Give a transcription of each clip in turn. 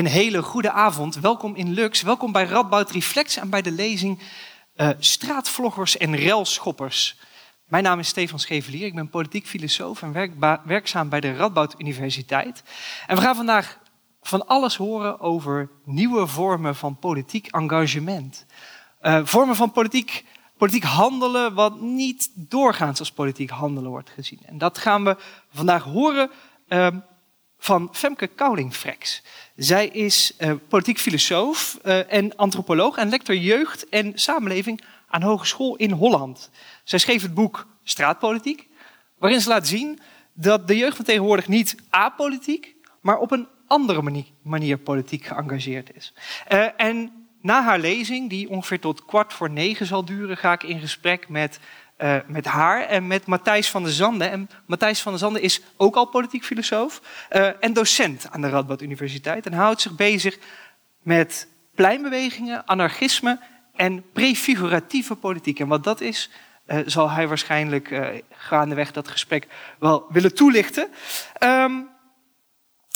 Een hele goede avond. Welkom in Lux. Welkom bij Radboud Reflex en bij de lezing uh, Straatvloggers en Relschoppers. Mijn naam is Stefan Schevelier. Ik ben politiek filosoof en werk werkzaam bij de Radboud Universiteit. En we gaan vandaag van alles horen over nieuwe vormen van politiek engagement. Uh, vormen van politiek, politiek handelen wat niet doorgaans als politiek handelen wordt gezien. En dat gaan we vandaag horen uh, van Femke Kouling-Frex. Zij is uh, politiek filosoof uh, en antropoloog en lector jeugd en samenleving aan Hogeschool in Holland. Zij schreef het boek Straatpolitiek, waarin ze laat zien dat de jeugd van tegenwoordig niet apolitiek, maar op een andere manier, politiek geëngageerd is. Uh, en na haar lezing, die ongeveer tot kwart voor negen zal duren, ga ik in gesprek met uh, met haar en met Matthijs van der Zanden. En Matthijs van der Zanden is ook al politiek filosoof uh, en docent aan de Radboud Universiteit. En houdt zich bezig met pleinbewegingen, anarchisme en prefiguratieve politiek. En wat dat is, uh, zal hij waarschijnlijk gaandeweg dat gesprek wel willen toelichten. Um,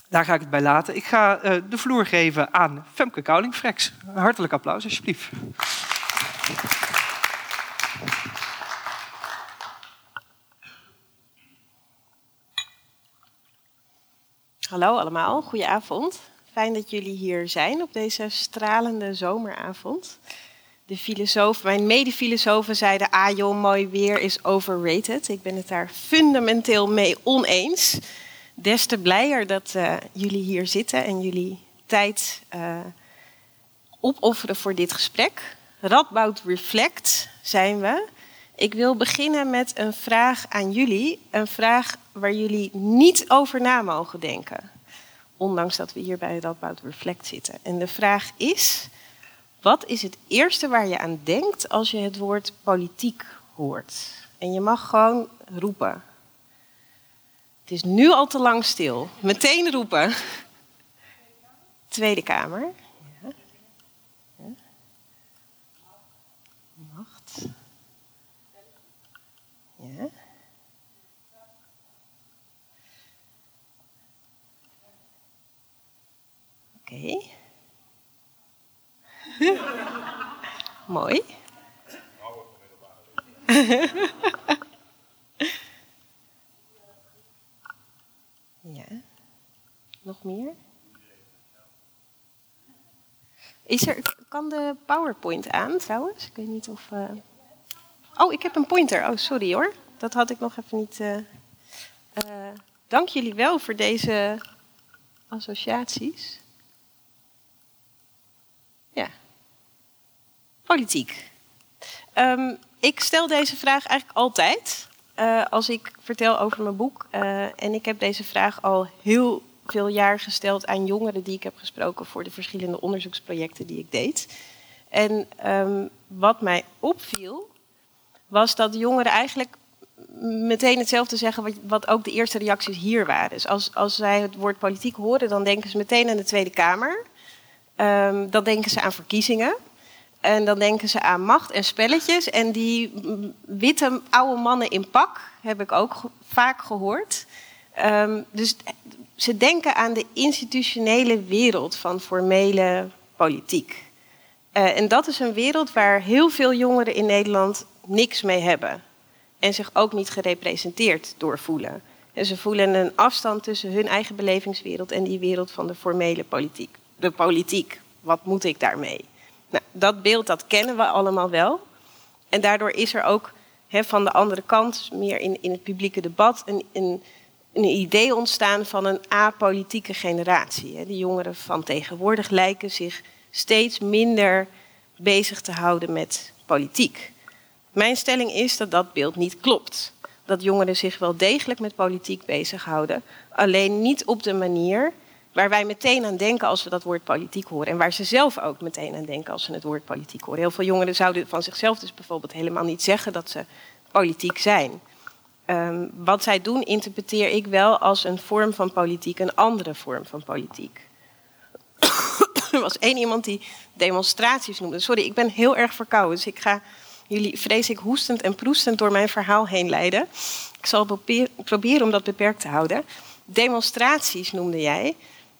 daar ga ik het bij laten. Ik ga de vloer geven aan Femke Kouling-Frex. Hartelijk applaus, alsjeblieft. Hallo allemaal, goedenavond. Fijn dat jullie hier zijn op deze stralende zomeravond. De filosoof, mijn medefilosofen zeiden, ah joh, mooi weer is overrated. Ik ben het daar fundamenteel mee oneens. Des te blijer dat uh, jullie hier zitten en jullie tijd uh, opofferen voor dit gesprek. Radboud Reflect zijn we. Ik wil beginnen met een vraag aan jullie. Een vraag waar jullie niet over na mogen denken. Ondanks dat we hier bij Radboud Reflect zitten. En de vraag is: wat is het eerste waar je aan denkt als je het woord politiek hoort? En je mag gewoon roepen. Het is nu al te lang stil. Meteen roepen. Tweede Kamer. Ja. Ja. Macht. Ja. Oké. Okay. Mooi. ja. Nog meer? Is er, kan de PowerPoint aan trouwens? Ik weet niet of. Uh... Oh, ik heb een pointer. Oh, sorry hoor. Dat had ik nog even niet. Uh... Uh, dank jullie wel voor deze associaties. Ja. Politiek. Um, ik stel deze vraag eigenlijk altijd uh, als ik vertel over mijn boek. En ik heb deze vraag al heel veel jaar gesteld aan jongeren die ik heb gesproken voor de verschillende onderzoeksprojecten die ik deed. En um, wat mij opviel, was dat jongeren eigenlijk meteen hetzelfde zeggen wat, wat, ook de eerste reacties hier waren. Dus als, als zij het woord politiek horen, dan denken ze meteen aan de Tweede Kamer. Um, dan denken ze aan verkiezingen. En dan denken ze aan macht en spelletjes. En die witte oude mannen in pak heb ik ook vaak gehoord. Um, dus ze denken aan de institutionele wereld van formele politiek. Uh, en dat is een wereld waar heel veel jongeren in Nederland niks mee hebben. En zich ook niet gerepresenteerd doorvoelen. En ze voelen een afstand tussen hun eigen belevingswereld en die wereld van de formele politiek de politiek. Wat moet ik daarmee? Nou, dat beeld dat kennen we allemaal wel. En daardoor is er ook van de andere kant, meer in, in het publieke debat, een, een, een idee ontstaan van een apolitieke generatie. De jongeren van tegenwoordig lijken zich steeds minder bezig te houden met politiek. Mijn stelling is dat dat beeld niet klopt. Dat jongeren zich wel degelijk met politiek bezighouden, alleen niet op de manier waar wij meteen aan denken als we dat woord politiek horen. En waar ze zelf ook meteen aan denken als ze het woord politiek horen. Heel veel jongeren zouden van zichzelf dus bijvoorbeeld helemaal niet zeggen dat ze politiek zijn. Um, wat zij doen, interpreteer ik wel als een vorm van politiek, een andere vorm van politiek. er was één iemand die demonstraties noemde. Sorry, ik ben heel erg verkouden, dus ik ga jullie, vrees ik, hoestend en proestend door mijn verhaal heen leiden. Ik zal proberen om dat beperkt te houden. Demonstraties noemde jij.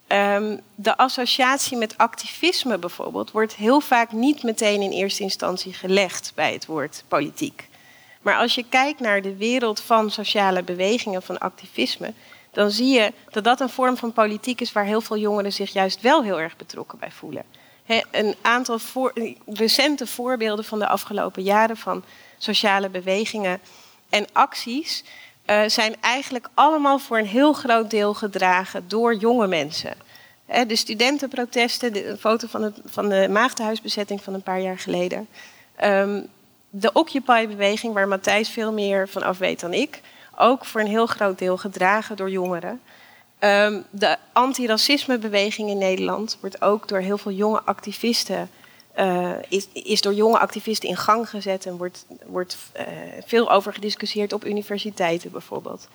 Ehm, de associatie met activisme bijvoorbeeld wordt heel vaak niet meteen in eerste instantie gelegd bij het woord politiek. Maar als je kijkt naar de wereld van sociale bewegingen, van activisme, dan zie je dat dat een vorm van politiek is waar heel veel jongeren zich juist wel heel erg betrokken bij voelen. Een aantal recente voorbeelden van de afgelopen jaren van sociale bewegingen en acties uh, zijn eigenlijk allemaal voor een heel groot deel gedragen door jonge mensen. de studentenprotesten, de foto van, het, van de maagdenhuisbezetting van een paar jaar geleden. Ehm, de Occupy-beweging, waar Matthijs veel meer van af weet dan ik, ook voor een heel groot deel gedragen door jongeren. Um, de antiracismebeweging in Nederland wordt ook door heel veel jonge activisten uh, is, is door jonge activisten in gang gezet en wordt, wordt uh, veel over gediscussieerd op universiteiten bijvoorbeeld.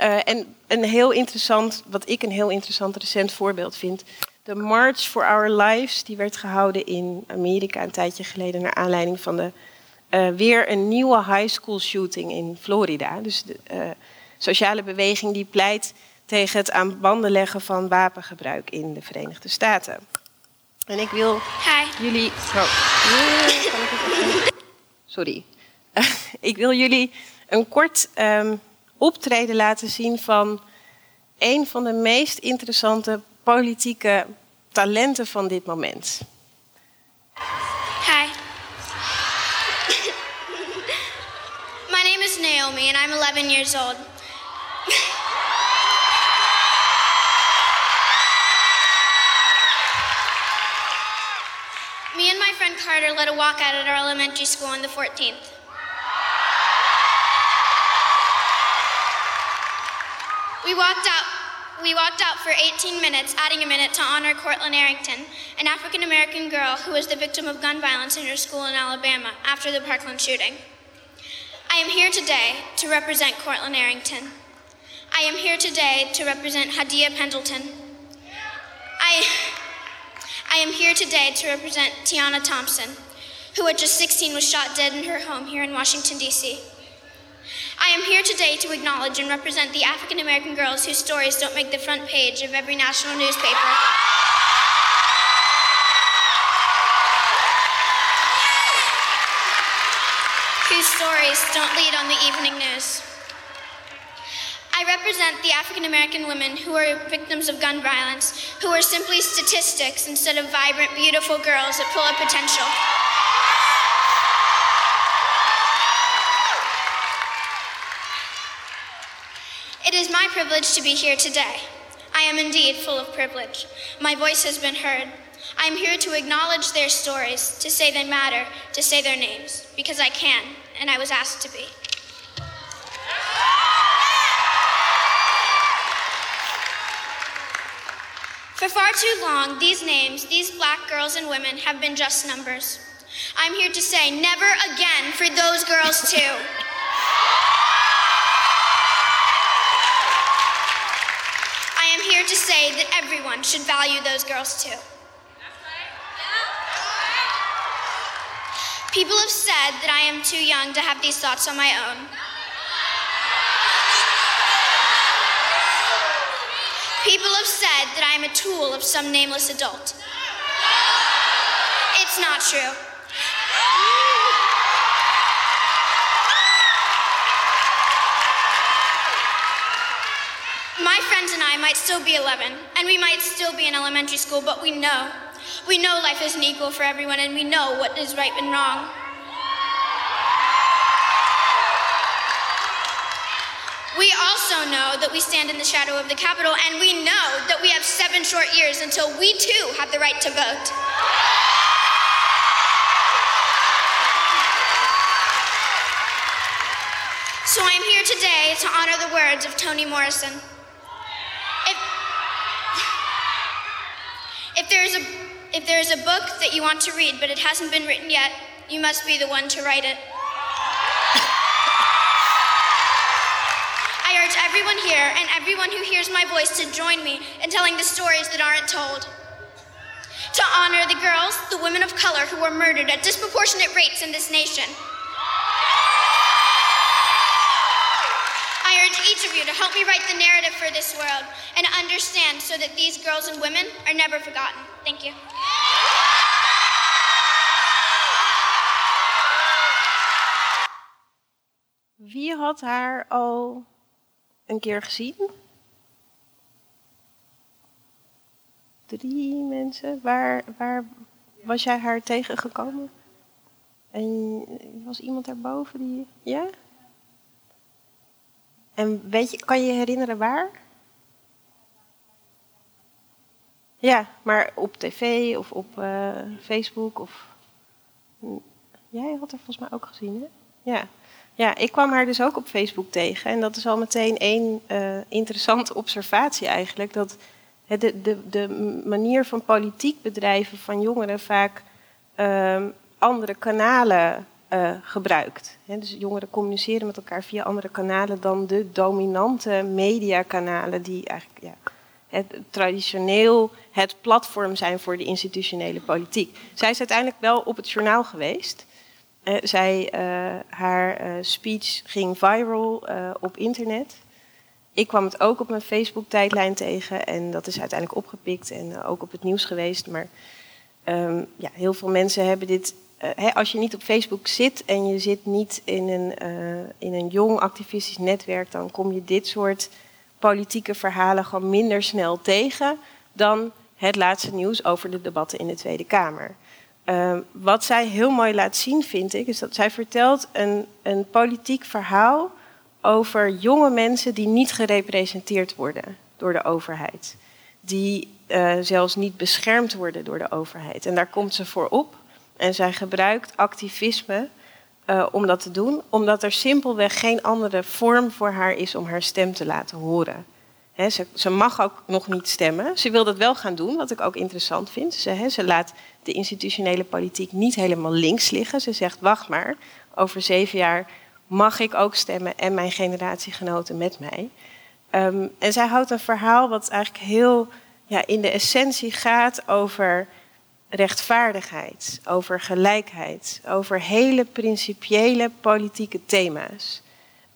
Uh, en een heel interessant, wat ik een heel interessant recent voorbeeld vind. De March for Our Lives, die werd gehouden in Amerika een tijdje geleden naar aanleiding van de weer een nieuwe high school shooting in Florida. Dus de sociale beweging die pleit tegen het aan banden leggen van wapengebruik in de Verenigde Staten. En ik wil Hi. jullie. Oh. Sorry. ik wil jullie een kort um, optreden laten zien van een van de meest interessante politieke talenten van dit moment. Hi. My name is Naomi and I'm 11 years old. Me and my friend Carter led a walkout at our elementary school on the 14th. We walked out we walked out for 18 minutes, adding a minute to honor Cortland Arrington, an African American girl who was the victim of gun violence in her school in Alabama after the Parkland shooting. I am here today to represent Cortland Arrington. I am here today to represent Hadia Pendleton. I I am here today to represent Tiana Thompson, who at just 16 was shot dead in her home here in Washington, D.C. I am here today to acknowledge and represent the African American girls whose stories don't make the front page of every national newspaper. Whose stories don't lead on the evening news. I represent the African American women who are victims of gun violence, who are simply statistics instead of vibrant, beautiful girls that pull of potential. It is my privilege to be here today. I am indeed full of privilege. My voice has been heard. I am here to acknowledge their stories, to say they matter, to say their names, because I can, and I was asked to be. For far too long, these names, these black girls and women, have been just numbers. I'm here to say never again for those girls, too. I am here to say that everyone should value those girls, too. People have said that I am too young to have these thoughts on my own. People have said that I am a tool of some nameless adult. It's not true. My friends and I might still be 11, and we might still be in elementary school, but we know. We know life isn't equal for everyone, and we know what is right and wrong. We also know that we stand in the shadow of the Capitol, and we know that we have seven short years until we too have the right to vote. So I'm here today to honor the words of Toni Morrison. If, if there is a if there is a book that you want to read but it hasn't been written yet, you must be the one to write it. Everyone here and everyone who hears my voice to join me in telling the stories that aren't told. To honor the girls, the women of color who were murdered at disproportionate rates in this nation. I urge each of you to help me write the narrative for this world and understand so that these girls and women are never forgotten. Thank you. Wie had haar al een keer gezien? Drie mensen. Waar, waar was jij haar tegengekomen? En was iemand daarboven die. Ja? En weet je, kan je herinneren waar? Ja, maar op tv of op uh, Facebook of. Jij had haar volgens mij ook gezien, hè? Ja. Ja, ik kwam haar dus ook op Facebook tegen. En dat is al meteen één uh, interessante observatie eigenlijk. Dat de, de, de manier van politiek bedrijven van jongeren vaak uh, andere kanalen uh, gebruikt. Dus jongeren communiceren met elkaar via andere kanalen dan de dominante mediakanalen die eigenlijk ja, traditioneel het platform zijn voor de institutionele politiek. Zij is uiteindelijk wel op het journaal geweest. Uh, zij, uh, haar uh, speech ging viral op internet. Ik kwam het ook op mijn Facebook-tijdlijn tegen en dat is uiteindelijk opgepikt en ook op het nieuws geweest. Maar um, ja, heel veel mensen hebben dit. Hè, als je niet op Facebook zit en je zit niet in een, in een jong activistisch netwerk, dan kom je dit soort politieke verhalen gewoon minder snel tegen dan het laatste nieuws over de debatten in de Tweede Kamer. Uh, wat zij heel mooi laat zien, vind ik, is dat zij vertelt een, een politiek verhaal over jonge mensen die niet gerepresenteerd worden door de overheid. Die uh, zelfs niet beschermd worden door de overheid. En daar komt ze voor op. En zij gebruikt activisme uh, om dat te doen, omdat er simpelweg geen andere vorm voor haar is om haar stem te laten horen. Ze, ze, mag ook nog niet stemmen. Ze wil dat wel gaan doen, wat ik ook interessant vind. Ze, ze, laat de institutionele politiek niet helemaal links liggen. Ze zegt: wacht maar, over zeven jaar mag ik ook stemmen en mijn generatiegenoten met mij. Um, en zij houdt een verhaal wat eigenlijk heel ja, in de essentie gaat over rechtvaardigheid, over gelijkheid, over hele principiële politieke thema's.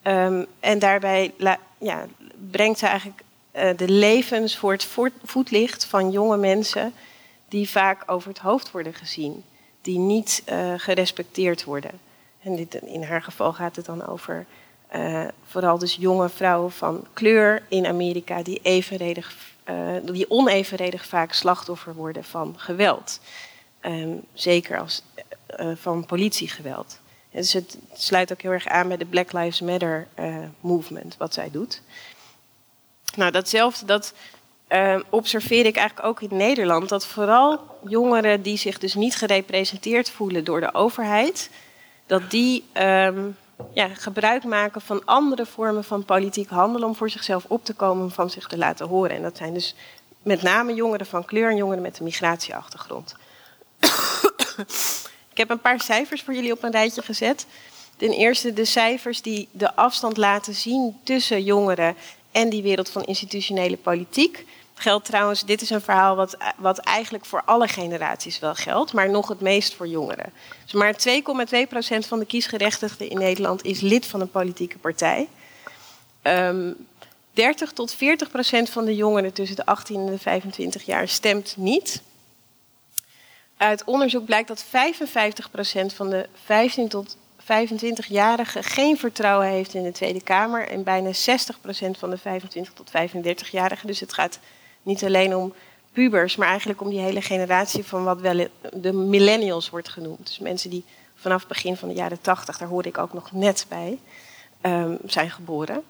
Um, en daarbij ja, brengt ze eigenlijk de levens voor het voetlicht van jonge mensen die vaak over het hoofd worden gezien, die niet uh, gerespecteerd worden. En dit, in haar geval gaat het dan over uh, vooral dus jonge vrouwen van kleur in Amerika die die onevenredig vaak slachtoffer worden van geweld. Um, zeker als, van politiegeweld. Dus het sluit ook heel erg aan bij de Black Lives Matter movement, wat zij doet. Nou, datzelfde dat, observeer ik eigenlijk ook in Nederland. Dat vooral jongeren die zich dus niet gerepresenteerd voelen door de overheid, dat die um, ja, gebruik maken van andere vormen van politiek handelen om voor zichzelf op te komen en van zich te laten horen. En dat zijn dus met name jongeren van kleur en jongeren met een migratieachtergrond. Ik heb een paar cijfers voor jullie op een rijtje gezet. Ten eerste de cijfers die de afstand laten zien tussen jongeren en die wereld van institutionele politiek. Geldt trouwens, dit is een verhaal wat, wat eigenlijk voor alle generaties wel geldt, maar nog het meest voor jongeren. Dus maar 2,2% van de kiesgerechtigden in Nederland is lid van een politieke partij. Um, 30 tot 40 procent van de jongeren tussen de 18 en de 25 jaar stemt niet. Uit onderzoek blijkt dat 55 procent van de 15 tot 25-jarigen geen vertrouwen heeft in de Tweede Kamer en bijna 60 procent van de 25 tot 35-jarigen. Dus het gaat niet alleen om pubers, maar eigenlijk om die hele generatie van wat wel de millennials wordt genoemd. Dus mensen die vanaf begin van de jaren 80, daar hoorde ik ook nog net bij, um, zijn geboren.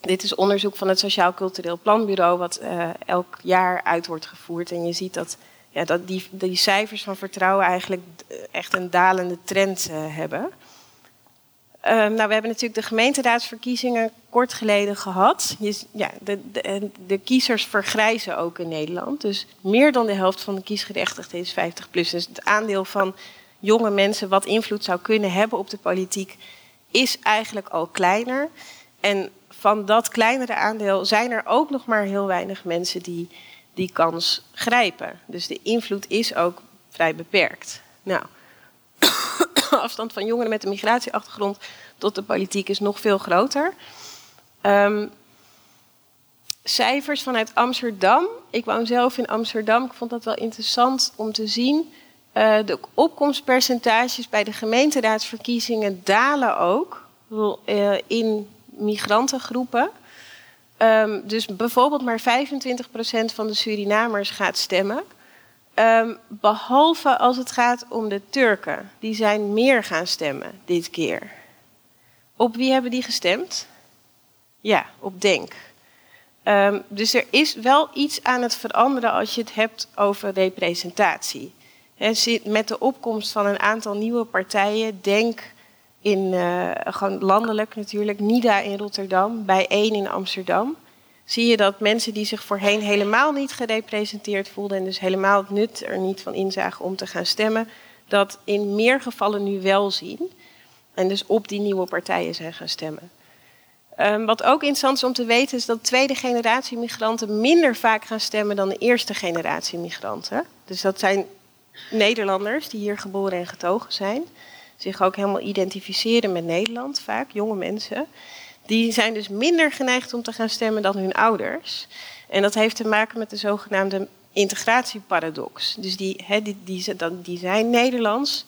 Dit is onderzoek van het Sociaal Cultureel Planbureau, wat uh, elk jaar uit wordt gevoerd. En je ziet dat, dat die, die cijfers van vertrouwen eigenlijk echt een dalende trend uh, hebben. Uh, nou, we hebben natuurlijk de gemeenteraadsverkiezingen kort geleden gehad. Je, ja, de, de, de, kiezers vergrijzen ook in Nederland. Dus meer dan de helft van de kiesgerechtigden is 50 plus. Dus het aandeel van jonge mensen wat invloed zou kunnen hebben op de politiek is eigenlijk al kleiner. En van dat kleinere aandeel zijn er ook nog maar heel weinig mensen die die kans grijpen. Dus de invloed is ook vrij beperkt. Nou, afstand van jongeren met een migratieachtergrond tot de politiek is nog veel groter. Ehm, cijfers vanuit Amsterdam. Ik woon zelf in Amsterdam. Ik vond dat wel interessant om te zien. Uh, de opkomstpercentages bij de gemeenteraadsverkiezingen dalen ook uh, in migrantengroepen. Um, dus bijvoorbeeld maar 25% van de Surinamers gaat stemmen. Um, behalve als het gaat om de Turken. Die zijn meer gaan stemmen dit keer. Op wie hebben die gestemd? Ja, op Denk. Um, dus er is wel iets aan het veranderen als je het hebt over representatie. Met de opkomst van een aantal nieuwe partijen, Denk in, uh, gewoon landelijk natuurlijk, NIDA in Rotterdam, bij één in Amsterdam, zie je dat mensen die zich voorheen helemaal niet gerepresenteerd voelden en dus helemaal het nut er niet van inzagen om te gaan stemmen, dat in meer gevallen nu wel zien en dus op die nieuwe partijen zijn gaan stemmen. Um, wat ook interessant is om te weten is dat tweede generatie migranten minder vaak gaan stemmen dan de eerste generatie migranten. Dus dat zijn Nederlanders die hier geboren en getogen zijn, zich ook helemaal identificeren met Nederland, vaak jonge mensen. Die zijn dus minder geneigd om te gaan stemmen dan hun ouders. En dat heeft te maken met de zogenaamde integratieparadox. Dus die, die, die, die zijn Nederlands,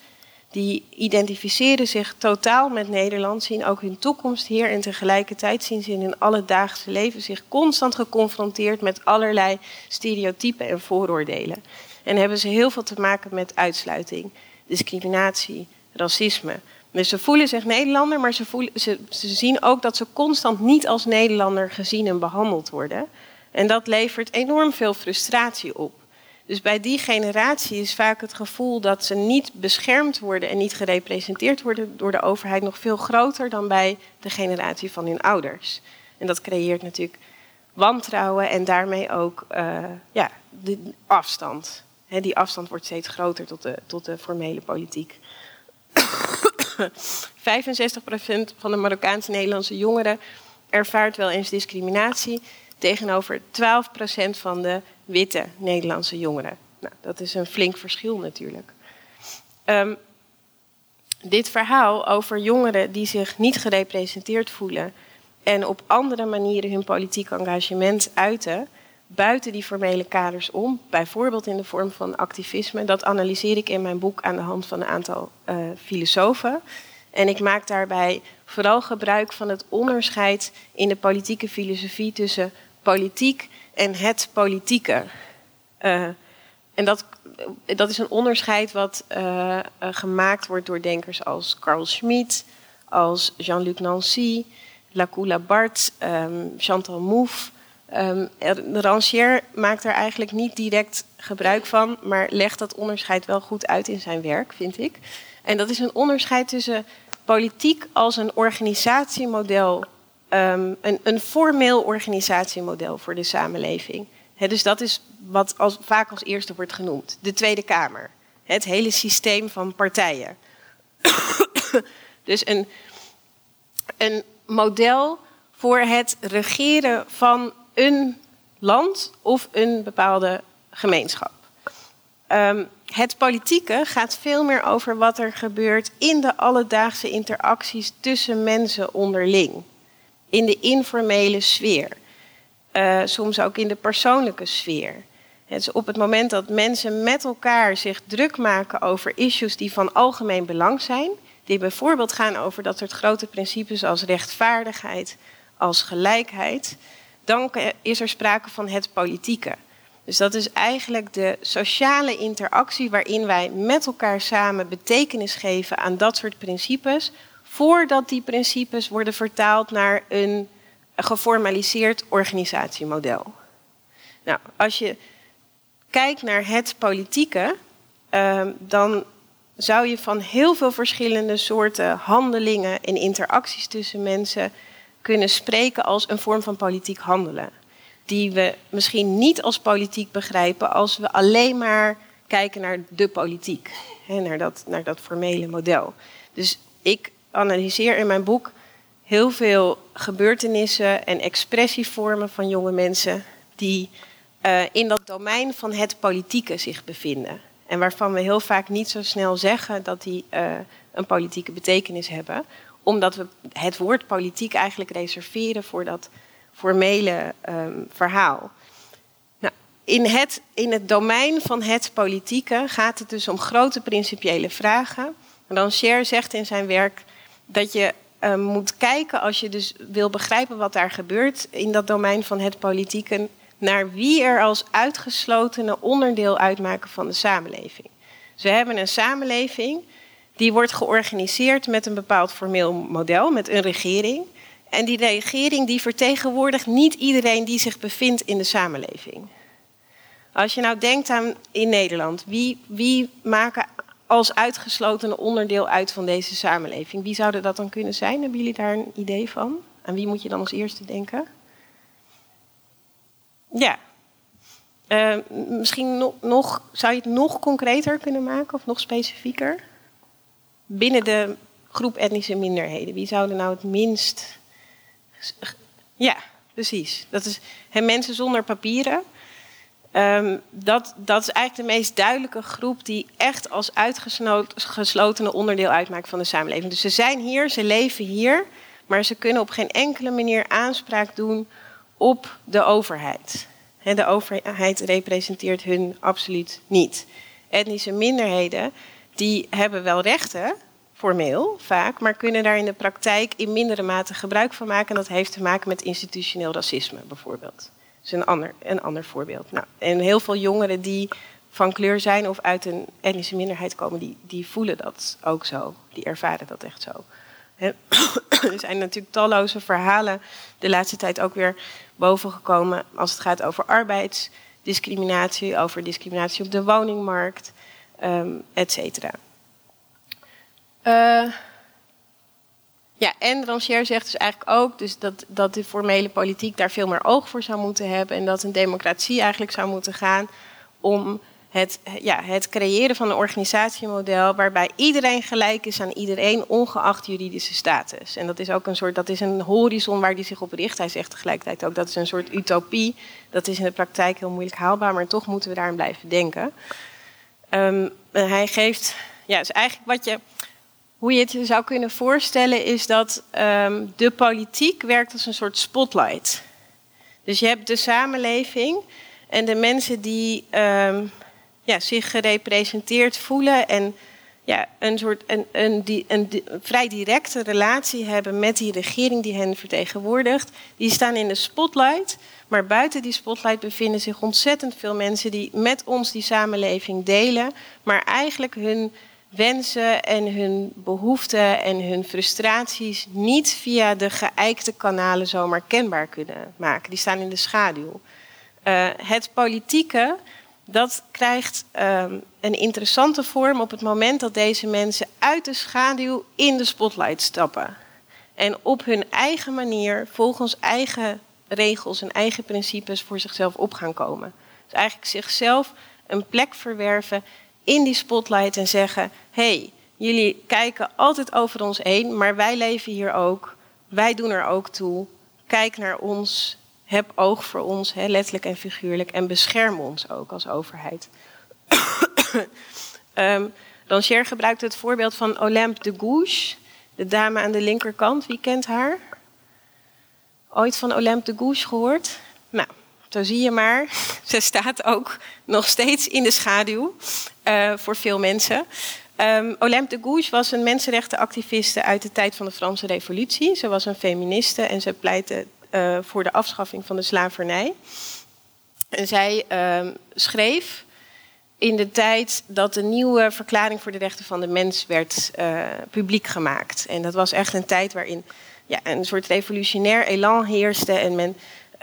die identificeren zich totaal met Nederland, zien ook hun toekomst hier en tegelijkertijd zien ze in hun alledaagse leven zich constant geconfronteerd met allerlei stereotypen en vooroordelen. En hebben ze heel veel te maken met uitsluiting, discriminatie, racisme. Dus ze voelen zich Nederlander, maar ze, voelen, ze, zien ook dat ze constant niet als Nederlander gezien en behandeld worden. En dat levert enorm veel frustratie op. Dus bij die generatie is vaak het gevoel dat ze niet beschermd worden en niet gerepresenteerd worden door de overheid nog veel groter dan bij de generatie van hun ouders. En dat creëert natuurlijk wantrouwen en daarmee ook uh, ja, de afstand. die afstand wordt steeds groter tot de, tot de formele politiek. 65% van de Marokkaans-Nederlandse jongeren ervaart wel eens discriminatie tegenover 12% van de witte Nederlandse jongeren. Nou, dat is een flink verschil natuurlijk. Um, dit verhaal over jongeren die zich niet gerepresenteerd voelen en op andere manieren hun politiek engagement uiten, buiten die formele kaders om, bijvoorbeeld in de vorm van activisme, dat analyseer ik in mijn boek aan de hand van een aantal uh, filosofen. En ik maak daarbij vooral gebruik van het onderscheid in de politieke filosofie tussen politiek en het politieke. Uh, en dat, dat is een onderscheid wat uh, gemaakt wordt door denkers als Carl Schmitt, als Jean-Luc Nancy, Lacula Bart, um, Chantal Mouffe. Um, Rancière maakt er eigenlijk niet direct gebruik van, maar legt dat onderscheid wel goed uit in zijn werk, vind ik. En dat is een onderscheid tussen politiek als een organisatiemodel um, een, een, formeel organisatiemodel voor de samenleving. dus dat is wat als, vaak als eerste wordt genoemd. De Tweede Kamer. Het hele systeem van partijen. dus een, een model voor het regeren van een land of een bepaalde gemeenschap. Um, het politieke gaat veel meer over wat er gebeurt in de alledaagse interacties tussen mensen onderling in de informele sfeer. Uh, soms ook in de persoonlijke sfeer. Dus op het moment dat mensen met elkaar zich druk maken over issues die van algemeen belang zijn, die bijvoorbeeld gaan over dat soort grote principes als rechtvaardigheid, als gelijkheid, dan is er sprake van het politieke. Dus dat is eigenlijk de sociale interactie waarin wij met elkaar samen betekenis geven aan dat soort principes, voordat die principes worden vertaald naar een geformaliseerd organisatiemodel. Nou, als je kijkt naar het politieke, uh, dan zou je van heel veel verschillende soorten handelingen en interacties tussen mensen kunnen spreken als een vorm van politiek handelen. Die we misschien niet als politiek begrijpen als we alleen maar kijken naar de politiek, hè, naar, dat, naar dat formele model. Dus ik analyseer in mijn boek heel veel gebeurtenissen en expressievormen van jonge mensen die uh, in dat domein van het politieke zich bevinden. En waarvan we heel vaak niet zo snel zeggen dat die uh, een politieke betekenis hebben. Omdat we het woord politiek eigenlijk reserveren voor dat formele ehm, verhaal. Nou, in, het, in het domein van het politieke gaat het dus om grote principiële vragen. Rancière zegt in zijn werk dat je ehm, moet kijken als je dus wil begrijpen wat daar gebeurt in dat domein van het politieke, naar wie er als uitgeslotene onderdeel uitmaken van de samenleving. Dus we hebben een samenleving die wordt georganiseerd met een bepaald formeel model, met een regering. En die regering die vertegenwoordigt niet iedereen die zich bevindt in de samenleving. Als je nou denkt aan in Nederland, wie, wie maken als uitgesloten onderdeel uit van deze samenleving? Wie zouden dat dan kunnen zijn? Hebben jullie daar een idee van? Aan wie moet je dan als eerste denken? Ja. Uh, misschien nog, zou je het nog concreter kunnen maken of nog specifieker? Binnen de groep etnische minderheden, wie zouden nou het minst ja, precies. Dat is hè, mensen zonder papieren. Um, dat, dat is eigenlijk de meest duidelijke groep die echt als uitgesloten onderdeel uitmaakt van de samenleving. Dus ze zijn hier, ze leven hier, maar ze kunnen op geen enkele manier aanspraak doen op de overheid. He, de overheid representeert hun absoluut niet. Etnische minderheden die hebben wel rechten, formeel vaak, maar kunnen daar in de praktijk in mindere mate gebruik van maken. En dat heeft te maken met institutioneel racisme bijvoorbeeld. Dat is een ander, een ander voorbeeld. Nou, en heel veel jongeren die van kleur zijn of uit een etnische minderheid komen, die, die voelen dat ook zo. Die ervaren dat echt zo. er zijn natuurlijk talloze verhalen de laatste tijd ook weer bovengekomen als het gaat over arbeidsdiscriminatie, over discriminatie op de woningmarkt, um, et cetera. Uh, ja, en Rancière zegt dus eigenlijk ook dus dat, dat de formele politiek daar veel meer oog voor zou moeten hebben. En dat een democratie eigenlijk zou moeten gaan om het, ja, het creëren van een organisatiemodel waarbij iedereen gelijk is aan iedereen, ongeacht juridische status. En dat is ook een soort, dat is een horizon waar die zich op richt. Hij zegt tegelijkertijd ook dat is een soort utopie. Dat is in de praktijk heel moeilijk haalbaar, maar toch moeten we daarin blijven denken. Um, hij geeft, ja, dus eigenlijk wat je hoe je het je zou kunnen voorstellen is dat um, de politiek werkt als een soort spotlight. Dus je hebt de samenleving en de mensen die um, ja, zich gerepresenteerd voelen en ja, een soort een, een, vrij directe relatie hebben met die regering die hen vertegenwoordigt. Die staan in de spotlight. Maar buiten die spotlight bevinden zich ontzettend veel mensen die met ons die samenleving delen, maar eigenlijk hun wensen en hun behoeften en hun frustraties niet via de geëikte kanalen zomaar kenbaar kunnen maken. Die staan in de schaduw. Uh, het politieke, dat krijgt um, een interessante vorm op het moment dat deze mensen uit de schaduw in de spotlight stappen. En op hun eigen manier, volgens eigen regels en eigen principes voor zichzelf op gaan komen. Dus eigenlijk zichzelf een plek verwerven in die spotlight en zeggen: hey, jullie kijken altijd over ons heen, maar wij leven hier ook. Wij doen er ook toe. Kijk naar ons. Heb oog voor ons, hè, letterlijk en figuurlijk. En bescherm ons ook als overheid. um, Rancière gebruikt het voorbeeld van Olympe de Gouges, de dame aan de linkerkant. Wie kent haar? Ooit van Olympe de Gouges gehoord? Nou, zo zie je maar, ze staat ook nog steeds in de schaduw uh, voor veel mensen. Um, Olympe de Gouges was een mensenrechtenactiviste uit de tijd van de Franse Revolutie. Ze was een feministe en ze pleitte uh, voor de afschaffing van de slavernij. En zij uh, schreef in de tijd dat de nieuwe verklaring voor de rechten van de mens werd uh, publiek gemaakt. En dat was echt een tijd waarin ja, een soort revolutionair elan heerste en men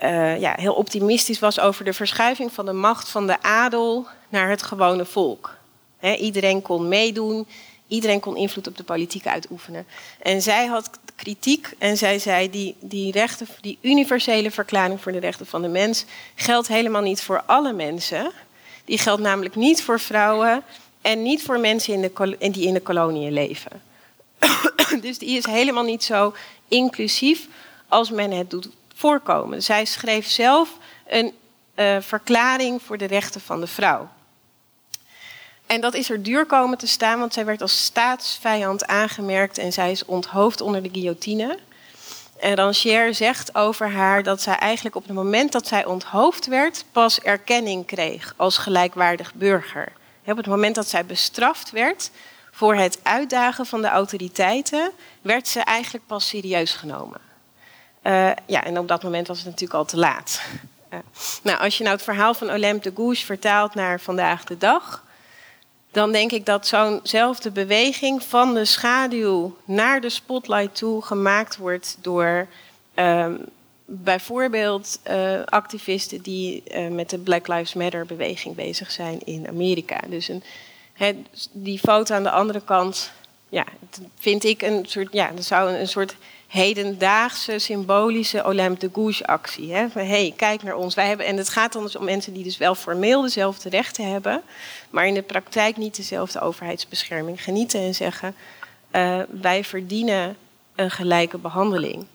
uh, ja, heel optimistisch was over de verschuiving van de macht van de adel naar het gewone volk. iedereen kon meedoen, iedereen kon invloed op de politiek uitoefenen. En zij had kritiek en zij zei: die, die, rechten, die universele verklaring voor de rechten van de mens geldt helemaal niet voor alle mensen. Die geldt namelijk niet voor vrouwen en niet voor mensen in de, die in de koloniën leven. dus die is helemaal niet zo inclusief als men het doet voorkomen. Zij schreef zelf een uh, verklaring voor de rechten van de vrouw. En dat is er duur komen te staan, want zij werd als staatsvijand aangemerkt en zij is onthoofd onder de guillotine. En Rancière zegt over haar dat zij eigenlijk op het moment dat zij onthoofd werd, pas erkenning kreeg als gelijkwaardig burger. Op het moment dat zij bestraft werd voor het uitdagen van de autoriteiten, werd ze eigenlijk pas serieus genomen. Uh, ja, en op dat moment was het natuurlijk al te laat. Uh, nou, als je nou het verhaal van Olympe de Gouges vertaalt naar vandaag de dag, dan denk ik dat zo'nzelfde beweging van de schaduw naar de spotlight toe gemaakt wordt door um, bijvoorbeeld uh, activisten die uh, met de Black Lives Matter beweging bezig zijn in Amerika. Dus een, he, die foto aan de andere kant, ja, vind ik een soort, ja, dat zou een soort hedendaagse symbolische Olympe de Gouges actie. Hé, hey, kijk naar ons. Wij hebben, en het gaat dan dus om mensen die dus wel formeel dezelfde rechten hebben, maar in de praktijk niet dezelfde overheidsbescherming genieten en zeggen: uh, wij verdienen een gelijke behandeling.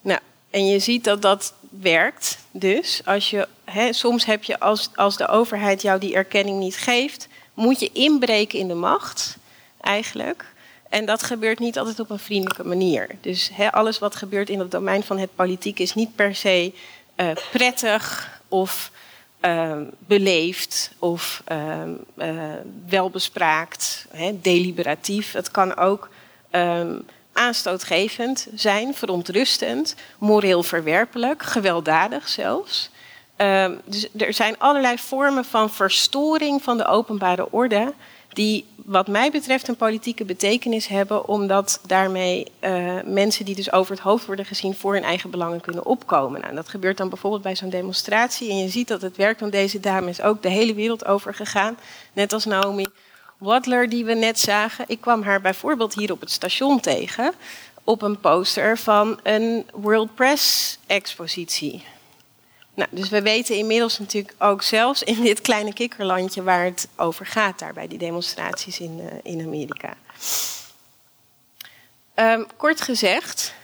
Nou, en je ziet dat dat werkt. Dus als je, hè, soms heb je als, als de overheid jou die erkenning niet geeft, moet je inbreken in de macht, eigenlijk. En dat gebeurt niet altijd op een vriendelijke manier. Dus alles wat gebeurt in het domein van het politiek is niet per se uh, prettig of uh, beleefd of uh, welbespraakt, deliberatief. Het kan ook um, aanstootgevend zijn, verontrustend, moreel verwerpelijk, gewelddadig zelfs. Dus er zijn allerlei vormen van verstoring van de openbare orde die wat mij betreft een politieke betekenis hebben, omdat daarmee uh, mensen die dus over het hoofd worden gezien voor hun eigen belangen kunnen opkomen. Nou, dat gebeurt dan bijvoorbeeld bij zo'n demonstratie en je ziet dat het werk van deze dame is ook de hele wereld over gegaan, net als Naomi Wadler die we net zagen. Ik kwam haar bijvoorbeeld hier op het station tegen op een poster van een World Press expositie. Nou, dus we weten inmiddels natuurlijk ook zelfs in dit kleine kikkerlandje waar het over gaat, daar bij die demonstraties in, uh, in Amerika. Um, kort gezegd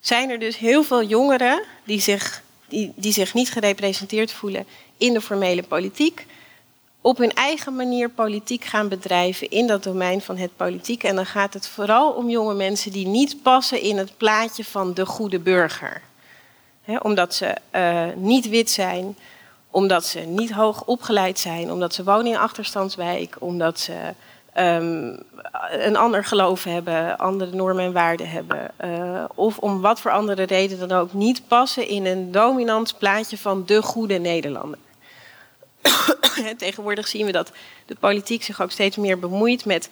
zijn er dus heel veel jongeren die zich, die, die zich niet gerepresenteerd voelen in de formele politiek, op hun eigen manier politiek gaan bedrijven in dat domein van het politiek. En dan gaat het vooral om jonge mensen die niet passen in het plaatje van de goede burger omdat ze uh, niet wit zijn, omdat ze niet hoog opgeleid zijn, omdat ze wonen in achterstandswijk, omdat ze um, een ander geloof hebben, andere normen en waarden hebben, uh, of om wat voor andere reden dan ook niet passen in een dominant plaatje van de goede Nederlander. Tegenwoordig zien we dat de politiek zich ook steeds meer bemoeit met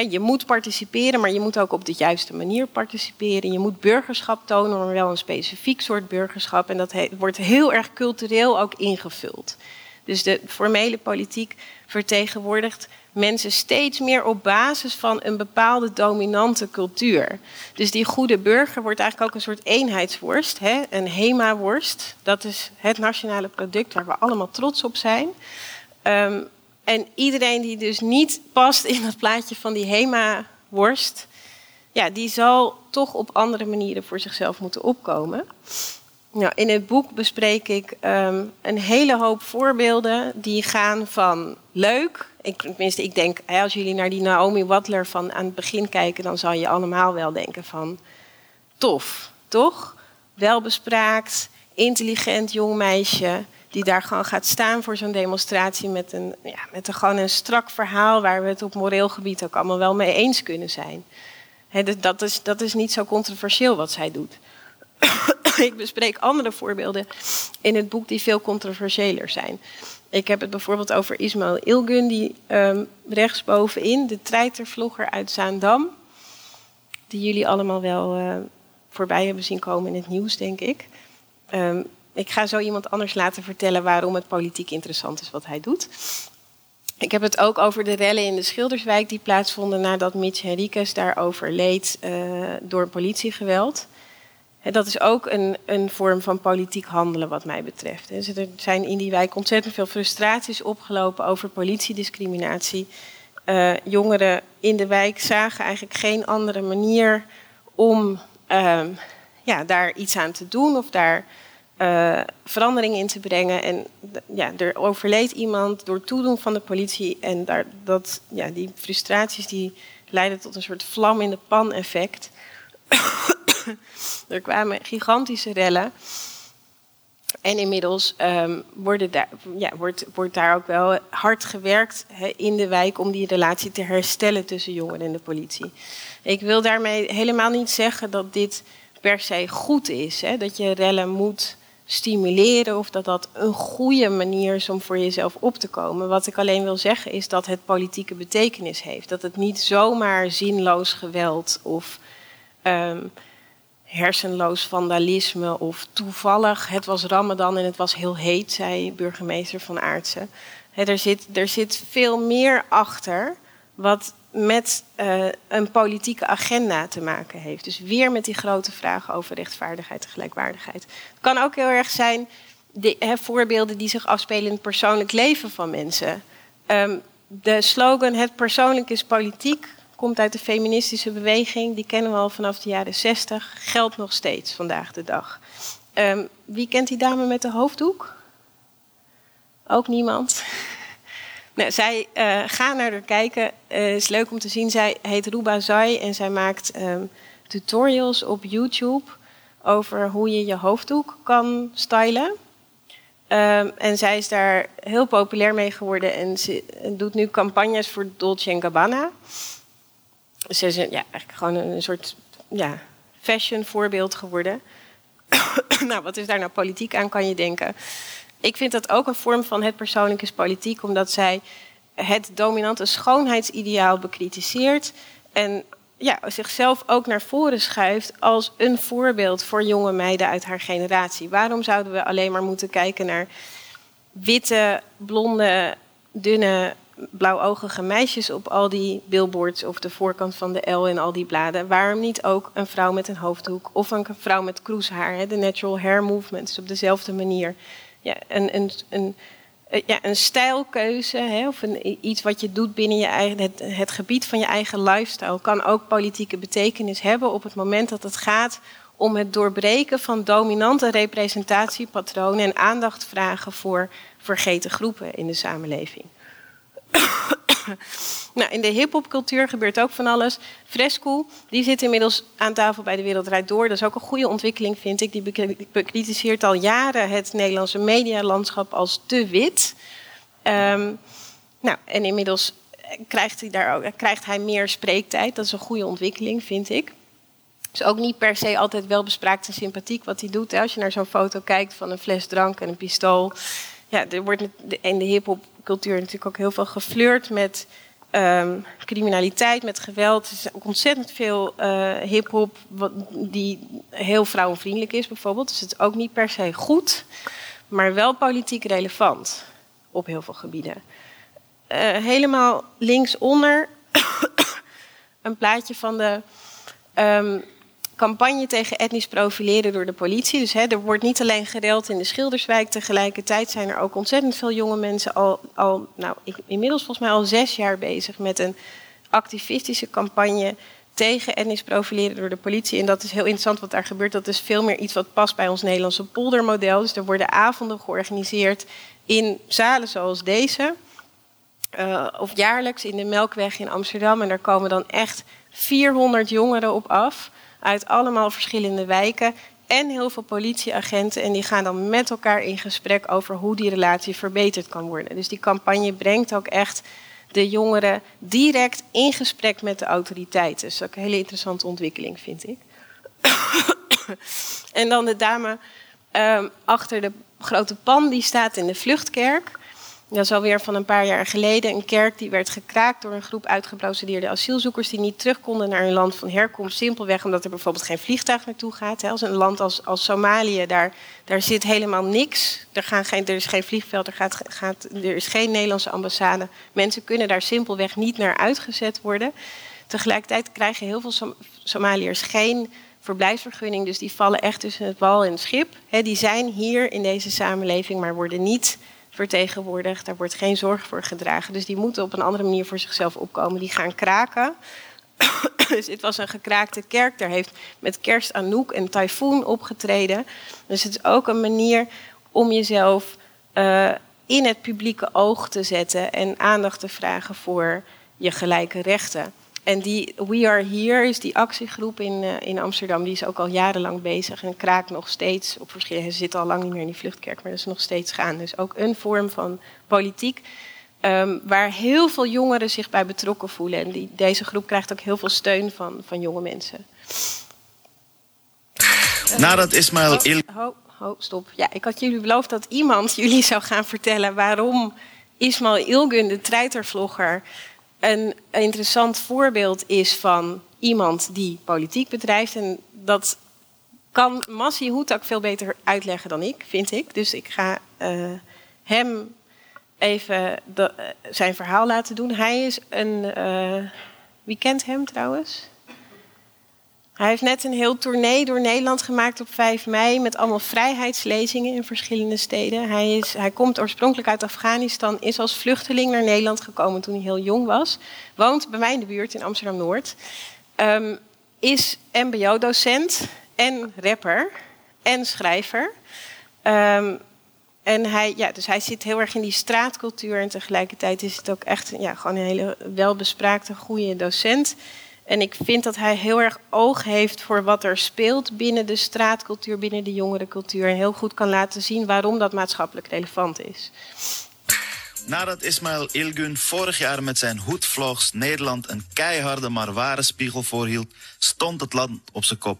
je moet participeren, maar je moet ook op de juiste manier participeren. Je moet burgerschap tonen, maar wel een specifiek soort burgerschap. En dat wordt heel erg cultureel ook ingevuld. Dus de formele politiek vertegenwoordigt mensen steeds meer op basis van een bepaalde dominante cultuur. Dus die goede burger wordt eigenlijk ook een soort eenheidsworst, een HEMA-worst. Dat is het nationale product waar we allemaal trots op zijn. Um, en iedereen die dus niet past in het plaatje van die HEMA-worst, ja, die zal toch op andere manieren voor zichzelf moeten opkomen. Nou, in het boek bespreek ik um, een hele hoop voorbeelden die gaan van leuk. Ik, tenminste, ik denk, als jullie naar die Naomi Wadler van aan het begin kijken, dan zal je allemaal wel denken van tof, toch? Welbespraakt, intelligent jong meisje die daar gewoon gaat staan voor zo'n demonstratie met, een, ja, met gewoon een strak verhaal waar we het op moreel gebied ook allemaal wel mee eens kunnen zijn. dat, is, dat is niet zo controversieel wat zij doet. ik bespreek andere voorbeelden in het boek die veel controversiëler zijn. Ik heb het bijvoorbeeld over Ismail Ilgun, die um, rechtsbovenin, de treitervlogger uit Zaandam, die jullie allemaal wel uh, voorbij hebben zien komen in het nieuws, denk ik. Um, ik ga zo iemand anders laten vertellen waarom het politiek interessant is wat hij doet. Ik heb het ook over de rellen in de Schilderswijk die plaatsvonden nadat Mitch Henriquez daar overleed uh, door politiegeweld. dat is ook een, een, vorm van politiek handelen wat mij betreft. Er zijn in die wijk ontzettend veel frustraties opgelopen over politiediscriminatie. Uh, jongeren in de wijk zagen eigenlijk geen andere manier om uh, ja, daar iets aan te doen of daar uh, verandering in te brengen. En ja, er overleed iemand door toedoen van de politie. En daar, dat, ja, die frustraties die leidden tot een soort vlam in de pan effect. er kwamen gigantische rellen. En inmiddels worden daar, ja, wordt, wordt daar ook wel hard gewerkt in de wijk om die relatie te herstellen tussen jongeren en de politie. Ik wil daarmee helemaal niet zeggen dat dit per se goed is. Dat je rellen moet stimuleren of dat dat een goede manier is om voor jezelf op te komen. Wat ik alleen wil zeggen is dat het politieke betekenis heeft. Dat het niet zomaar zinloos geweld of um, hersenloos vandalisme of toevallig het was Ramadan en het was heel heet, zei burgemeester van Aartsen. er, zit, er zit veel meer achter wat met uh, een politieke agenda te maken heeft. Dus weer met die grote vragen over rechtvaardigheid en gelijkwaardigheid. Het kan ook heel erg zijn de, voorbeelden die zich afspelen in het persoonlijk leven van mensen. Um, de slogan Het persoonlijk is politiek komt uit de feministische beweging. Die kennen we al vanaf de jaren 60. Geldt nog steeds vandaag de dag. Um, wie kent die dame met de hoofddoek? Ook niemand. Nou, zij uh, gaan naar haar kijken. Uh, is leuk om te zien. Zij heet Ruba Zai en zij maakt um, tutorials op YouTube over hoe je je hoofddoek kan stylen. Um, en zij is daar heel populair mee geworden en ze doet nu campagnes voor Dolce Gabbana. Ze is ja, eigenlijk gewoon een, een soort ja, fashion voorbeeld geworden. nou, wat is daar nou politiek aan, kan je denken ik vind dat ook een vorm van het persoonlijk is politiek, omdat zij het dominante schoonheidsideaal bekritiseert en ja, zichzelf ook naar voren schuift als een voorbeeld voor jonge meiden uit haar generatie. Waarom zouden we alleen maar moeten kijken naar witte, blonde, dunne, blauwogige meisjes op al die billboards of de voorkant van de L in al die bladen? Waarom niet ook een vrouw met een hoofddoek of een vrouw met kroeshaar? De natural hair movement is op dezelfde manier ja, een, een, eh, ja, een stijlkeuze hè, of een, iets wat je doet binnen je eigen, het, het gebied van je eigen lifestyle kan ook politieke betekenis hebben op het moment dat het gaat om het doorbreken van dominante representatiepatronen en aandacht vragen voor vergeten groepen in de samenleving. nou, in de hip-hopcultuur gebeurt ook van alles. Fresco, die zit inmiddels aan tafel bij de Wereldrijd Door. Dat is ook een goede ontwikkeling, vind ik. Die bekritiseert al jaren het Nederlandse medialandschap als te wit. Um, nou, en inmiddels krijgt hij, daar ook, krijgt hij meer spreektijd. Dat is een goede ontwikkeling, vind ik. Het is ook niet per se altijd wel bespraakt en sympathiek wat hij doet. Als je naar zo'n foto kijkt van een fles drank en een pistool. Ja, er wordt in de hip-hop cultuur natuurlijk ook heel veel geflirt met um, criminaliteit, met geweld. Er is ook ontzettend veel uh, hip-hop die heel vrouwenvriendelijk is, bijvoorbeeld. Dus het is ook niet per se goed, maar wel politiek relevant op heel veel gebieden. Uh, helemaal linksonder een plaatje van de um, campagne tegen etnisch profileren door de politie. Dus hè, er wordt niet alleen gereld in de Schilderswijk. Tegelijkertijd zijn er ook ontzettend veel jonge mensen al, al nou, ik, inmiddels volgens mij al zes jaar bezig met een activistische campagne tegen etnisch profileren door de politie. En dat is heel interessant wat daar gebeurt. Dat is veel meer iets wat past bij ons Nederlandse poldermodel. Dus er worden avonden georganiseerd in zalen zoals deze. Uh, of jaarlijks in de Melkweg in Amsterdam. En daar komen dan echt 400 jongeren op af uit allemaal verschillende wijken en heel veel politieagenten. En die gaan dan met elkaar in gesprek over hoe die relatie verbeterd kan worden. Dus die campagne brengt ook echt de jongeren direct in gesprek met de autoriteiten. Dus dat is ook een hele interessante ontwikkeling, vind ik. en dan de dame um, achter de grote pan, die staat in de vluchtkerk. Dat is alweer van een paar jaar geleden. Een kerk die werd gekraakt door een groep uitgeprocedeerde asielzoekers die niet terug konden naar hun land van herkomst. Simpelweg omdat er bijvoorbeeld geen vliegtuig naartoe gaat. Als een land als, als Somalië, daar, daar zit helemaal niks. Er, gaan geen, er is geen vliegveld, er, gaat, gaat, er is geen Nederlandse ambassade. Mensen kunnen daar simpelweg niet naar uitgezet worden. Tegelijkertijd krijgen heel veel Somaliërs geen verblijfsvergunning. Dus die vallen echt tussen het wal en het schip. die zijn hier in deze samenleving, maar worden niet vertegenwoordigd. Daar wordt geen zorg voor gedragen. Dus die moeten op een andere manier voor zichzelf opkomen. Die gaan kraken. dus dit was een gekraakte kerk. Daar heeft met kerst Anouk en Typhoon opgetreden. Dus het is ook een manier om jezelf uh, in het publieke oog te zetten en aandacht te vragen voor je gelijke rechten. En die We Are Here is die actiegroep in, uh, in Amsterdam, die is ook al jarenlang bezig en kraakt nog steeds op verschillende. Ze zitten al lang niet meer in die vluchtkerk, maar dat is nog steeds gaan. Dus ook een vorm van politiek. Um, waar heel veel jongeren zich bij betrokken voelen. En die, deze groep krijgt ook heel veel steun van, van jonge mensen. Nadat Ismail Il... Ho, ho, stop. Ja, ik had jullie beloofd dat iemand jullie zou gaan vertellen waarom Ismail Ilgun, de treitervlogger, een interessant voorbeeld is van iemand die politiek bedrijft. En dat kan Massi Hoetak veel beter uitleggen dan ik, vind ik. Dus ik ga uh, hem even de, uh, zijn verhaal laten doen. Hij is een. Uh, wie kent hem trouwens? Hij heeft net een heel tournee door Nederland gemaakt op 5 mei met allemaal vrijheidslezingen in verschillende steden. Hij, is, hij komt oorspronkelijk uit Afghanistan, is als vluchteling naar Nederland gekomen toen hij heel jong was. Woont bij mij in de buurt in Amsterdam Noord. Um, is MBO-docent en rapper en schrijver. Um, en hij, ja, dus hij zit heel erg in die straatcultuur en tegelijkertijd is het ook echt ja, gewoon een hele welbespraakte, goede docent. En ik vind dat hij heel erg oog heeft voor wat er speelt binnen de straatcultuur, binnen de jongerencultuur. En heel goed kan laten zien waarom dat maatschappelijk relevant is. Nadat Ismail Ilgun vorig jaar met zijn hoedvlogs Nederland een keiharde maar ware spiegel voorhield, stond het land op zijn kop.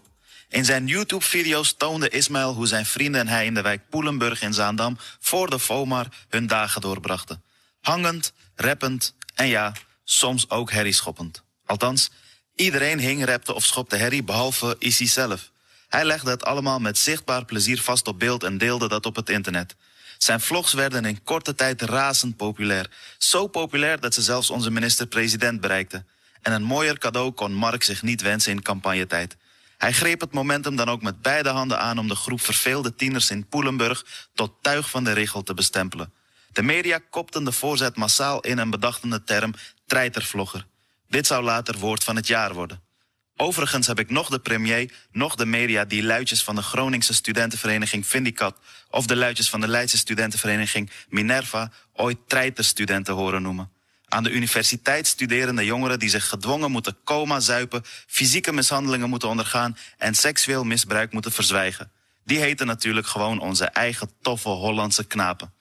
In zijn YouTube-video's toonde Ismail hoe zijn vrienden en hij in de wijk Poelenburg in Zaandam voor de FOMAR hun dagen doorbrachten. Hangend, rappend en ja, soms ook herrieschoppend. Althans, Iedereen hing, repte of schopte herrie, behalve Issy zelf. Hij legde het allemaal met zichtbaar plezier vast op beeld en deelde dat op het internet. Zijn vlogs werden in korte tijd razend populair. Zo populair dat ze zelfs onze minister-president bereikten. En een mooier cadeau kon Mark zich niet wensen in campagnetijd. Hij greep het momentum dan ook met beide handen aan om de groep verveelde tieners in Poelenburg tot tuig van de regel te bestempelen. De media kopten de voorzet massaal in en bedachten de term treitervlogger. Dit zou later woord van het jaar worden. Overigens heb ik nog de premier, nog de media die luidjes van de Groningse studentenvereniging Vindicat of de luidjes van de Leidse studentenvereniging Minerva ooit treiterstudenten horen noemen. Aan de universiteit studerende jongeren die zich gedwongen moeten coma zuipen, fysieke mishandelingen moeten ondergaan en seksueel misbruik moeten verzwijgen. Die heten natuurlijk gewoon onze eigen toffe Hollandse knapen.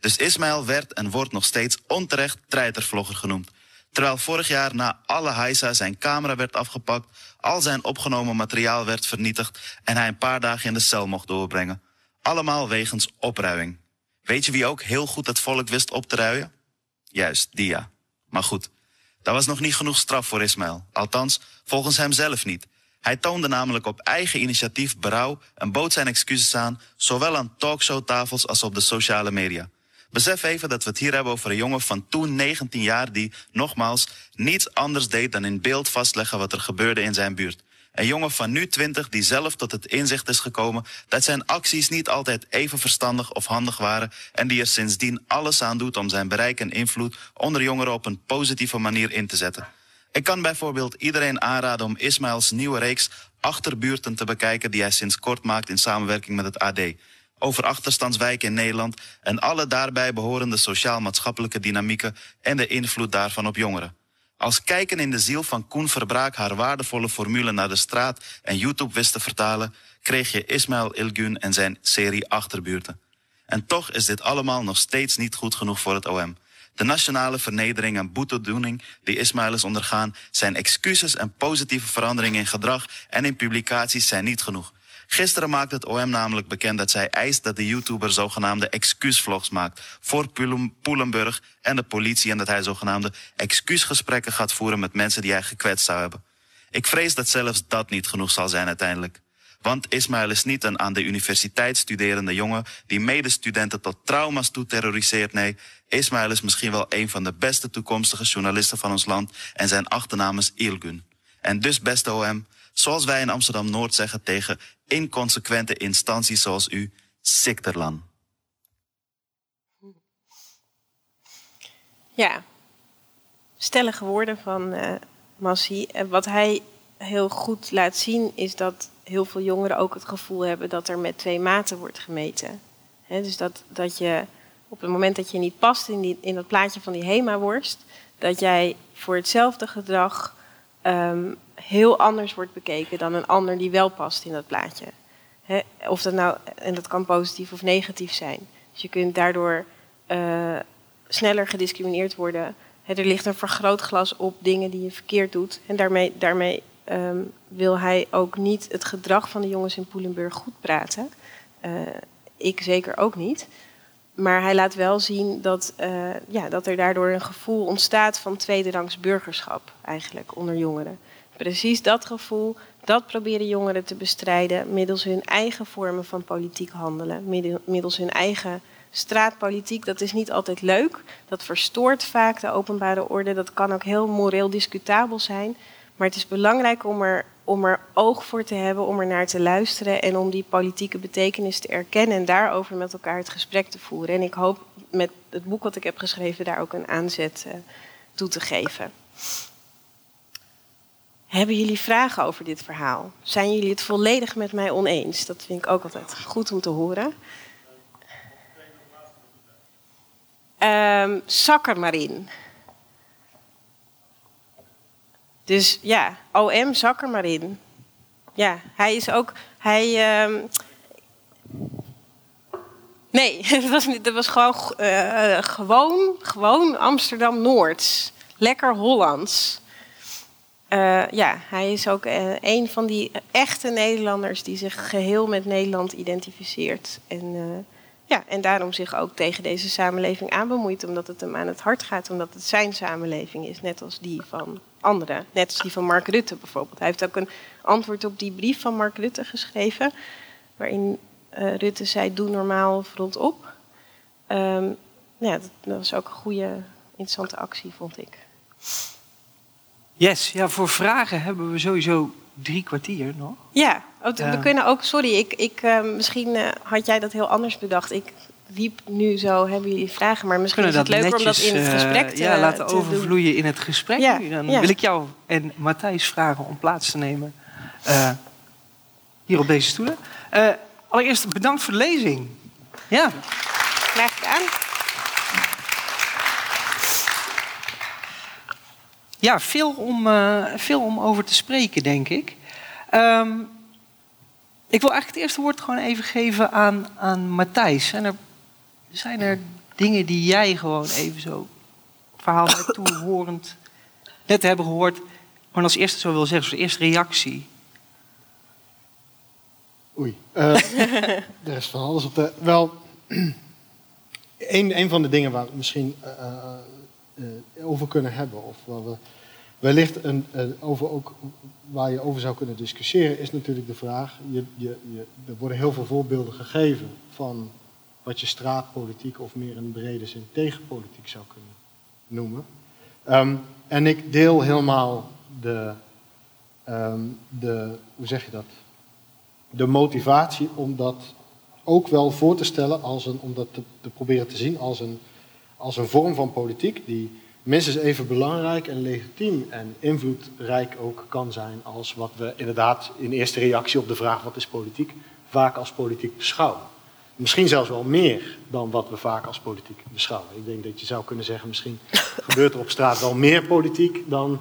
Dus Ismail werd en wordt nog steeds onterecht treitervlogger genoemd. Terwijl vorig jaar na alle heisa zijn camera werd afgepakt, al zijn opgenomen materiaal werd vernietigd en hij een paar dagen in de cel mocht doorbrengen. Allemaal wegens opruiing. Weet je wie ook heel goed het volk wist op te ruien? Juist, Dia. Maar goed, dat was nog niet genoeg straf voor Ismail. Althans, volgens hem zelf niet. Hij toonde namelijk op eigen initiatief berouw en bood zijn excuses aan, zowel aan talkshowtafels als op de sociale media. Besef even dat we het hier hebben over een jongen van toen 19 jaar die, nogmaals, niets anders deed dan in beeld vastleggen wat er gebeurde in zijn buurt. Een jongen van nu 20 die zelf tot het inzicht is gekomen dat zijn acties niet altijd even verstandig of handig waren en die er sindsdien alles aan doet om zijn bereik en invloed onder jongeren op een positieve manier in te zetten. Ik kan bijvoorbeeld iedereen aanraden om Ismails nieuwe reeks Achterbuurten te bekijken die hij sinds kort maakt in samenwerking met het AD over achterstandswijken in Nederland en alle daarbij behorende sociaal-maatschappelijke dynamieken en de invloed daarvan op jongeren. Als kijken in de ziel van Koen Verbraak haar waardevolle formule naar de straat en YouTube wist te vertalen, kreeg je Ismail Ilgun en zijn serie Achterbuurten. En toch is dit allemaal nog steeds niet goed genoeg voor het OM. De nationale vernedering en boetedoening die Ismail is ondergaan, zijn excuses en positieve veranderingen in gedrag en in publicaties zijn niet genoeg. Gisteren maakte het OM namelijk bekend dat zij eist dat de YouTuber zogenaamde excuusvlogs maakt voor Poelenburg en de politie en dat hij zogenaamde excuusgesprekken gaat voeren met mensen die hij gekwetst zou hebben. Ik vrees dat zelfs dat niet genoeg zal zijn uiteindelijk. Want Ismail is niet een aan de universiteit studerende jongen die medestudenten tot trauma's toe terroriseert. Nee, Ismail is misschien wel een van de beste toekomstige journalisten van ons land en zijn achternaam is Ilgun. En dus, beste OM, zoals wij in Amsterdam Noord zeggen tegen inconsequente instanties zoals u, Sikterlan. Ja, stellige woorden van uh. En wat hij heel goed laat zien is dat heel veel jongeren ook het gevoel hebben dat er met twee maten wordt gemeten. dus dat, dat je op het moment dat je niet past in, die, in dat plaatje van die HEMA-worst, dat jij voor hetzelfde gedrag ehm, heel anders wordt bekeken dan een ander die wel past in dat plaatje. of dat nou, en dat kan positief of negatief zijn. Dus je kunt daardoor uh, sneller gediscrimineerd worden. er ligt een vergrootglas op dingen die je verkeerd doet. En daarmee, daarmee Ehm, wil hij ook niet het gedrag van de jongens in Poelenburg goed praten. Uh, ik zeker ook niet. Maar hij laat wel zien dat, uh, ja, dat er daardoor een gevoel ontstaat van tweederangs burgerschap eigenlijk onder jongeren. Precies dat gevoel, dat proberen jongeren te bestrijden middels hun eigen vormen van politiek handelen, middels hun eigen straatpolitiek. Dat is niet altijd leuk, dat verstoort vaak de openbare orde, dat kan ook heel moreel discutabel zijn. Maar het is belangrijk om er, om er oog voor te hebben, om er naar te luisteren en om die politieke betekenis te erkennen en daarover met elkaar het gesprek te voeren. En ik hoop met het boek wat ik heb geschreven daar ook een aanzet uh, toe te geven. Hebben jullie vragen over dit verhaal? Zijn jullie het volledig met mij oneens? Dat vind ik ook altijd goed om te horen. Um, Zakkermarin. Dus ja, OM zak er maar in. Ja, hij is ook. Hij. Um... Nee, dat was, dat was gewoon, uh, gewoon, gewoon Amsterdam Noords. Lekker Hollands. Uh, ja, hij is ook een van die echte Nederlanders die zich geheel met Nederland identificeert. En, ja, en daarom zich ook tegen deze samenleving aanbemoeit, omdat het hem aan het hart gaat, omdat het zijn samenleving is, net als die van anderen. Net als die van Mark Rutte bijvoorbeeld. Hij heeft ook een antwoord op die brief van Mark Rutte geschreven. Waarin uh, Rutte zei: Doe normaal of rondop. Um, ja, dat, dat, was ook een goede, interessante actie, vond ik. Yes, ja, voor vragen hebben we sowieso drie kwartier nog. Ja, oh, we kunnen ook, sorry, ik, ik, uh, misschien uh, had jij dat heel anders bedacht. Ik wiep nu zo, hebben jullie vragen, maar misschien is het leuker om dat in het gesprek te Ja, laten overvloeien in het gesprek. Ja, Dan wil ik jou en Matthijs vragen om plaats te nemen uh, hier op deze stoelen. Uh, allereerst bedankt voor de lezing. Ja. Graag gedaan. Ja, veel om, uh, veel om over te spreken, denk ik. Um, ik wil eigenlijk het eerste woord gewoon even geven aan, aan Matthijs. Zijn er zijn er dingen die jij gewoon even zo, verhaal net toehorend, net hebben gehoord, gewoon als eerste zo wil zeggen, als eerste reactie? Oei, uh, er is van alles op de. Wel, een, een van de dingen waar we misschien uh, uh, over kunnen hebben, of waar we wellicht een, over ook, waar je over zou kunnen discussiëren, is natuurlijk de vraag: je, je, je, er worden heel veel voorbeelden gegeven van wat je straatpolitiek of meer in brede zin tegenpolitiek zou kunnen noemen. Um, en ik deel helemaal de, um, de, hoe zeg je dat, de motivatie om dat ook wel voor te stellen, als een, om dat te, te proberen te zien als een, als een vorm van politiek die minstens even belangrijk en legitiem en invloedrijk ook kan zijn als wat we inderdaad in eerste reactie op de vraag wat is politiek vaak als politiek beschouwen. Misschien zelfs wel meer dan wat we vaak als politiek beschouwen. Ik denk dat je zou kunnen zeggen, misschien gebeurt er op straat wel meer politiek dan,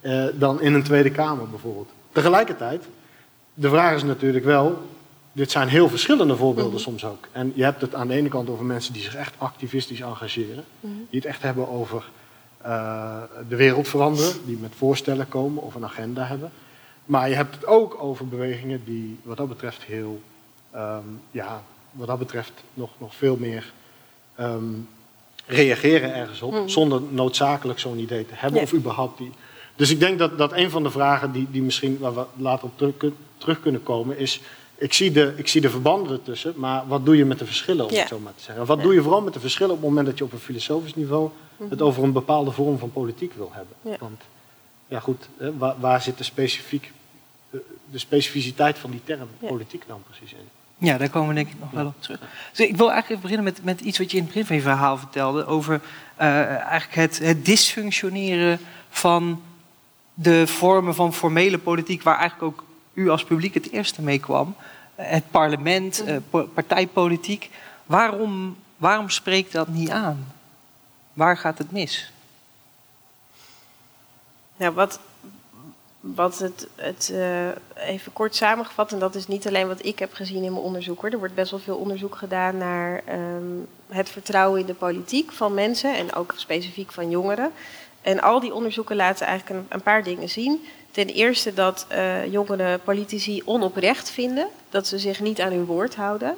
uh, dan in een Tweede Kamer bijvoorbeeld. Tegelijkertijd, de vraag is natuurlijk wel, dit zijn heel verschillende voorbeelden mhm. soms ook. En je hebt het aan de ene kant over mensen die zich echt activistisch engageren, mhm. die het echt hebben over uh, de wereld veranderen, die met voorstellen komen of een agenda hebben. Maar je hebt het ook over bewegingen die wat dat betreft heel um, ja, wat dat betreft nog, nog veel meer um, reageren ergens op, hmm. zonder noodzakelijk zo'n idee te hebben of überhaupt die. Dus ik denk dat, dat een van de vragen die, die misschien waar we later op terug, terug kunnen komen is, ik zie, de, ik zie de verbanden ertussen, maar wat doe je met de verschillen, om het zo maar te zeggen? Wat doe je vooral met de verschillen op het moment dat je op een filosofisch niveau mhm. het over een bepaalde vorm van politiek wil hebben? Want ja goed, waar, waar zit de, specifiek, de specificiteit van die term politiek dan precies in? Ja, daar komen we denk ik nog wel op terug. Dus ik wil eigenlijk even beginnen met, met iets wat je in het je verhaal vertelde. Over uh, eigenlijk het, het dysfunctioneren van de vormen van formele politiek waar eigenlijk ook u als publiek het eerste mee kwam. Het parlement, eh, partijpolitiek. Waarom, waarom spreekt dat niet aan? Waar gaat het mis? Nou, wat, wat het, het uh, even kort samengevat, en dat is niet alleen wat ik heb gezien in mijn onderzoek hoor. Er wordt best wel veel onderzoek gedaan naar um, het vertrouwen in de politiek van mensen en ook specifiek van jongeren. En al die onderzoeken laten eigenlijk een, een paar dingen zien. Ten eerste dat uh, jongere politici onoprecht vinden, dat ze zich niet aan hun woord houden.